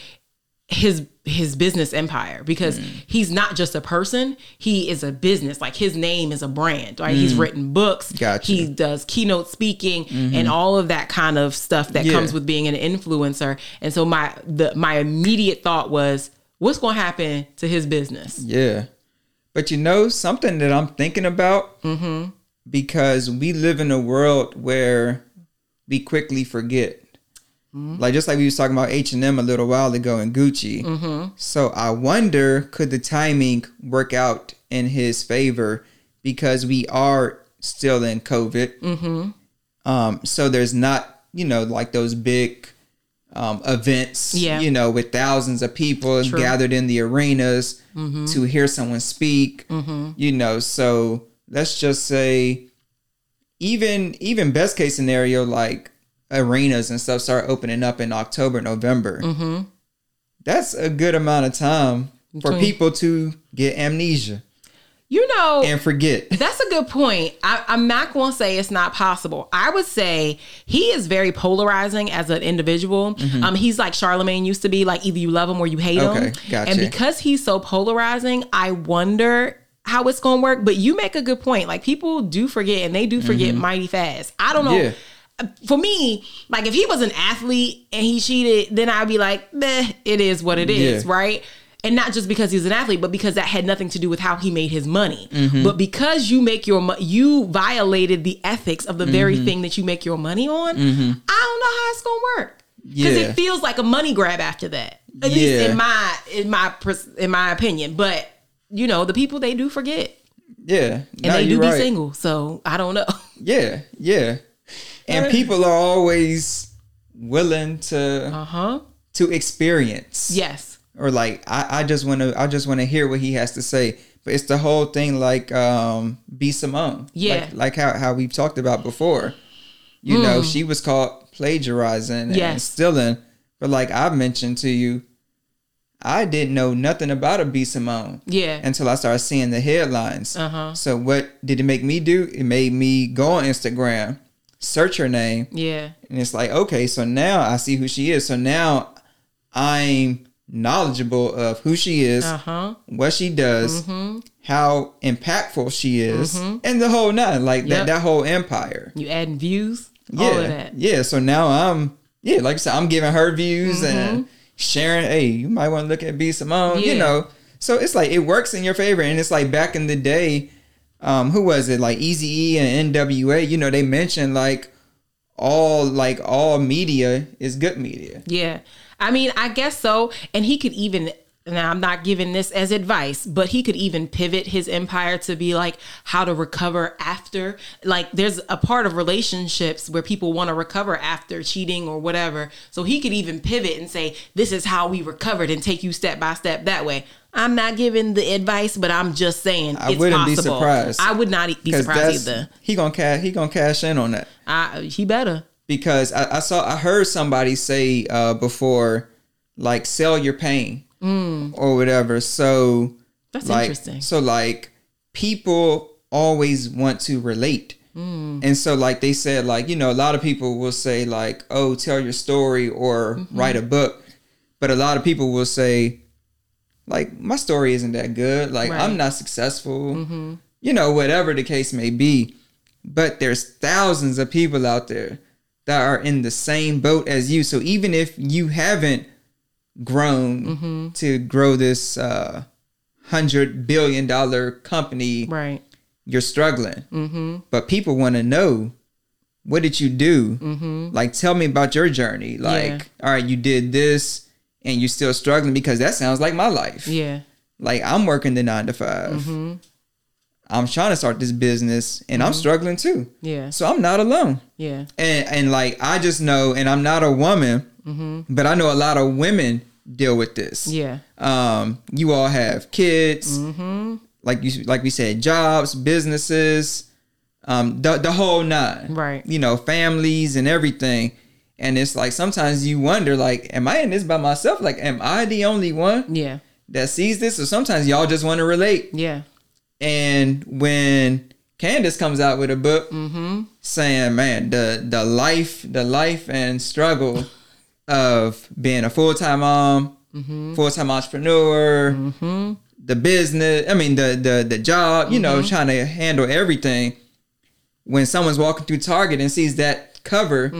[SPEAKER 2] his his business empire because mm. he's not just a person he is a business like his name is a brand right he's mm. written books
[SPEAKER 1] Gotcha.
[SPEAKER 2] he does keynote speaking mm-hmm. and all of that kind of stuff that
[SPEAKER 1] Yeah.
[SPEAKER 2] comes with being an influencer and so my the my immediate thought was what's going to happen to his business
[SPEAKER 1] Yeah. But you know, something that I'm thinking about,
[SPEAKER 2] Mm-hmm.
[SPEAKER 1] because we live in a world where we quickly forget.
[SPEAKER 2] Mm-hmm.
[SPEAKER 1] Like just like we was talking about H and M a little while ago and Gucci.
[SPEAKER 2] Mm-hmm.
[SPEAKER 1] So I wonder, could the timing work out in his favor because we are still in COVID.
[SPEAKER 2] Mm-hmm.
[SPEAKER 1] Um, so there's not, you know, like those big um, events,
[SPEAKER 2] Yeah.
[SPEAKER 1] you know, with thousands of people
[SPEAKER 2] True.
[SPEAKER 1] gathered in the arenas
[SPEAKER 2] Mm-hmm.
[SPEAKER 1] to hear someone speak, you know. So let's just say, even even best case scenario, like arenas and stuff start opening up in October, November.
[SPEAKER 2] Mm-hmm.
[SPEAKER 1] That's a good amount of time for people to get amnesia
[SPEAKER 2] You know,
[SPEAKER 1] and forget.
[SPEAKER 2] That's a good point. I, I'm not going to say it's not possible. I would say he is very polarizing as an individual. Mm-hmm. Um, he's like Charlemagne used to be. Like either you love him or you hate
[SPEAKER 1] Okay,
[SPEAKER 2] him.
[SPEAKER 1] gotcha.
[SPEAKER 2] And because he's so polarizing, I wonder how it's going to work. But you make a good point. Like people do forget, and they do forget mm-hmm. mighty fast. I don't know.
[SPEAKER 1] Yeah.
[SPEAKER 2] Uh, for me, like if he was an athlete and he cheated, then I'd be like, meh, it is what it is,
[SPEAKER 1] Yeah.
[SPEAKER 2] right? And not just because he's an athlete, but because that had nothing to do with how he made his money.
[SPEAKER 1] Mm-hmm.
[SPEAKER 2] But because you make your mo- you violated the ethics of the very
[SPEAKER 1] Mm-hmm.
[SPEAKER 2] thing that you make your money on. I don't know how it's gonna work because
[SPEAKER 1] Yeah.
[SPEAKER 2] it feels like a money grab after that. At least
[SPEAKER 1] Yeah.
[SPEAKER 2] in my in my in my opinion. But you know, the people they do forget,
[SPEAKER 1] Yeah,
[SPEAKER 2] and
[SPEAKER 1] no,
[SPEAKER 2] they do be
[SPEAKER 1] right.
[SPEAKER 2] single. So I don't know.
[SPEAKER 1] Yeah, yeah. And people are always willing to
[SPEAKER 2] Uh huh.
[SPEAKER 1] to experience.
[SPEAKER 2] Yes.
[SPEAKER 1] Or like I, I just wanna I just wanna hear what he has to say. But it's the whole thing like um B Simone.
[SPEAKER 2] Yeah.
[SPEAKER 1] Like, like how, how we've talked about before. You know, she was caught plagiarizing and.
[SPEAKER 2] Yes.
[SPEAKER 1] stealing. But like I've mentioned to you, I didn't know nothing about a B Simone
[SPEAKER 2] Yeah.
[SPEAKER 1] until I started seeing the headlines.
[SPEAKER 2] Uh-huh.
[SPEAKER 1] So what did it make me do? It made me go on Instagram, search her name,
[SPEAKER 2] yeah.
[SPEAKER 1] and it's like, okay, so now I see who she is. So now I'm knowledgeable of who she is,
[SPEAKER 2] Uh huh.
[SPEAKER 1] what she does,
[SPEAKER 2] Mm-hmm.
[SPEAKER 1] how impactful she is, and the whole nine, like
[SPEAKER 2] Yep.
[SPEAKER 1] that that whole empire.
[SPEAKER 2] You adding views.
[SPEAKER 1] Yeah,
[SPEAKER 2] All of that.
[SPEAKER 1] yeah. So now I'm yeah, like I said, I'm giving her views
[SPEAKER 2] Mm-hmm.
[SPEAKER 1] and sharing. Hey, you might want to look at B Simone.
[SPEAKER 2] Yeah.
[SPEAKER 1] You know, so it's like it works in your favor, and it's like back in the day, um, who was it? Like Easy E and NWA. You know, they mentioned like all like all media is good media.
[SPEAKER 2] Yeah. I mean, I guess so. And he could even now I'm not giving this as advice, but he could even pivot his empire to be like how to recover after. Like there's a part of relationships where people want to recover after cheating or whatever. So he could even pivot and say, This is how we recovered and take you step by step that way. I'm not giving the advice, but I'm just saying
[SPEAKER 1] I
[SPEAKER 2] it's
[SPEAKER 1] wouldn't be
[SPEAKER 2] possible.
[SPEAKER 1] surprised.
[SPEAKER 2] I would not be surprised either.
[SPEAKER 1] he gonna cash he gonna cash in on that.
[SPEAKER 2] I, he better.
[SPEAKER 1] Because I, I saw I heard somebody say uh, before like sell your pain or whatever. So
[SPEAKER 2] Mm. That's
[SPEAKER 1] like
[SPEAKER 2] interesting.
[SPEAKER 1] so like people always want to relate.
[SPEAKER 2] Mm.
[SPEAKER 1] And so like they said like you know a lot of people will say like oh tell your story or
[SPEAKER 2] Mm-hmm.
[SPEAKER 1] write a book. But a lot of people will say like my story isn't that good. Like
[SPEAKER 2] Right.
[SPEAKER 1] I'm not successful. You know whatever the case may be. But there's thousands of people out there that are in the same boat as you. So even if you haven't grown to grow this uh, hundred billion dollar company.
[SPEAKER 2] Right.
[SPEAKER 1] You're struggling, mm-hmm. but people want to know what did you do? Mm-hmm. Like, tell me about your journey. Like,
[SPEAKER 2] Yeah.
[SPEAKER 1] all right, you did this, and you're still struggling because that sounds like my life.
[SPEAKER 2] Yeah.
[SPEAKER 1] Like, I'm working the nine to 5
[SPEAKER 2] Mm-hmm.
[SPEAKER 1] I'm trying to start this business, and I'm struggling too.
[SPEAKER 2] Yeah.
[SPEAKER 1] So I'm not alone.
[SPEAKER 2] Yeah.
[SPEAKER 1] and and like I just know, and I'm not a woman, but I know a lot of women deal with this.
[SPEAKER 2] Yeah.
[SPEAKER 1] Um, you all have kids,
[SPEAKER 2] Mm-hmm.
[SPEAKER 1] like you like we said, jobs, businesses, um, the the whole nine.
[SPEAKER 2] Right.
[SPEAKER 1] You know, families and everything. And it's like sometimes you wonder, like, am I in this by myself? Like, am I the only one
[SPEAKER 2] Yeah.
[SPEAKER 1] that sees this? Or sometimes y'all just want to relate.
[SPEAKER 2] Yeah.
[SPEAKER 1] And when Candace comes out with a book mm-hmm. saying, "Man, the the life, the life and struggle of being a full time mom, mm-hmm. full time entrepreneur, mm-hmm. the business, I mean the the the job, you know, trying to handle everything." When someone's walking through Target and sees that cover,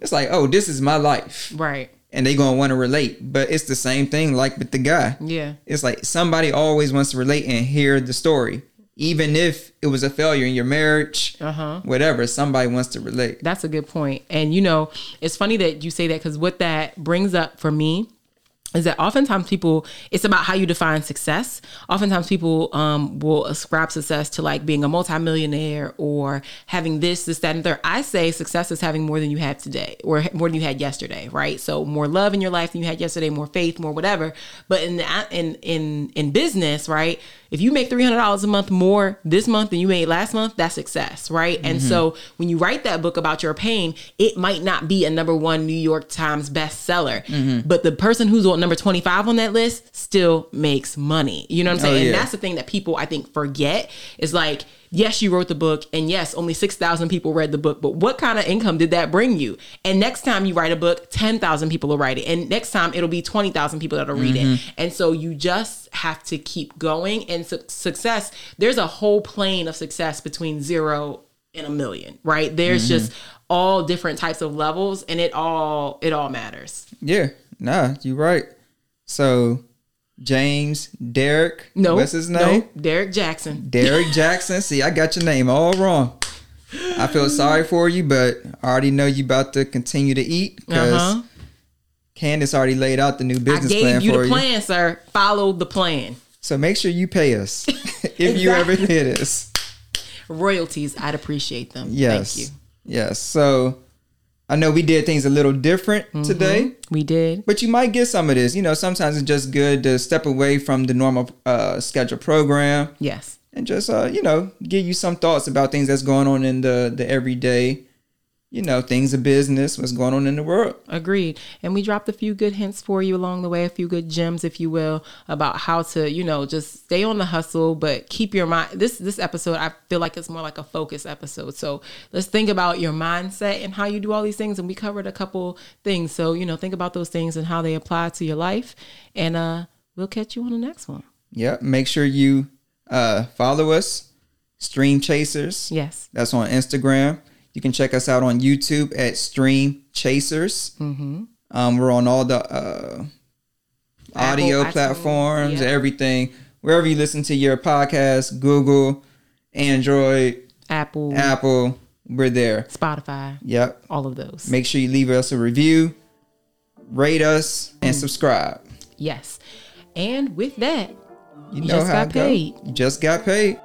[SPEAKER 1] it's like, "Oh, this is my life,"
[SPEAKER 2] Right.
[SPEAKER 1] And they gonna want to relate. But it's the same thing, like with the guy
[SPEAKER 2] Yeah.
[SPEAKER 1] it's like somebody always wants to relate and hear the story even if it was a failure in your marriage
[SPEAKER 2] Uh-huh.
[SPEAKER 1] whatever somebody wants to relate
[SPEAKER 2] That's a good point. And you know, it's funny that you say that because what that brings up for me is that oftentimes people it's about how you define success. Oftentimes people um, will ascribe success to like being a multimillionaire or having this this that and third. I say success is having more than you had today or more than you had yesterday right? So more love in your life than you had yesterday more faith more whatever. But in the in in in business right if you make $300 a month more this month than you made last month that's success right? And so when you write that book about your pain it might not be a number one new york times bestseller. But the person who's on number 25 on that list still makes money. You know what i'm oh, saying?
[SPEAKER 1] Oh,
[SPEAKER 2] and that's the thing that people i think forget is like yes you wrote the book and yes only 6000 people read the book but what kind of income did that bring you? And next time you write a book 10000 people will write it and next time it'll be 20000 people that'll read it. Mm-hmm. And so you just have to keep going and su- success there's a whole plane of success between zero and a million right? There's mm-hmm. just all different types of levels and it all it all matters.
[SPEAKER 1] Yeah nah you're right. So james Derrick
[SPEAKER 2] no
[SPEAKER 1] what's his name?
[SPEAKER 2] No Derrick Jaxn.
[SPEAKER 1] Derrick Jaxn. See i got your name all wrong. I feel sorry for you but i already know you about to continue to eat because
[SPEAKER 2] Uh-huh.
[SPEAKER 1] candace already laid out the new business plan
[SPEAKER 2] you
[SPEAKER 1] for you.
[SPEAKER 2] plan sir. Follow the plan.
[SPEAKER 1] So make sure you pay us if you ever hit us.
[SPEAKER 2] royalties i'd appreciate them.
[SPEAKER 1] Yes.
[SPEAKER 2] thank you.
[SPEAKER 1] Yes. So I know we did things a little different
[SPEAKER 2] Mm-hmm.
[SPEAKER 1] today,
[SPEAKER 2] we did.
[SPEAKER 1] But you might get some of this. You know, sometimes it's just good to step away from the normal uh, schedule program.
[SPEAKER 2] Yes.
[SPEAKER 1] And just uh, you know give you some thoughts about things that's going on in the the everyday, you know, things of business, what's going on in the world.
[SPEAKER 2] Agreed. And we dropped a few good hints for you along the way, a few good gems, if you will, about how to, you know, just stay on the hustle, but keep your mind. This this episode, I feel like it's more like a focus episode. So let's think about your mindset and how you do all these things. And we covered a couple things. So, you know, think about those things and how they apply to your life. And uh we'll catch you on the next one.
[SPEAKER 1] Yeah. Make sure you uh, follow us, Stream Chasers.
[SPEAKER 2] Yes.
[SPEAKER 1] That's on Instagram. You can check us out on YouTube at Stream Chasers. Mm-hmm. Um, we're on all the uh, audio
[SPEAKER 2] iTunes,
[SPEAKER 1] platforms,
[SPEAKER 2] yeah.
[SPEAKER 1] everything. Wherever you listen to your podcast, Google, Android,
[SPEAKER 2] Apple,
[SPEAKER 1] Apple, we're there.
[SPEAKER 2] Spotify,
[SPEAKER 1] Yep.
[SPEAKER 2] all of those.
[SPEAKER 1] Make sure you leave us a review, rate us, and
[SPEAKER 2] Mm.
[SPEAKER 1] subscribe.
[SPEAKER 2] yes. And with that,
[SPEAKER 1] You,
[SPEAKER 2] You
[SPEAKER 1] know
[SPEAKER 2] just
[SPEAKER 1] how
[SPEAKER 2] got
[SPEAKER 1] it go.
[SPEAKER 2] paid.
[SPEAKER 1] You just got paid.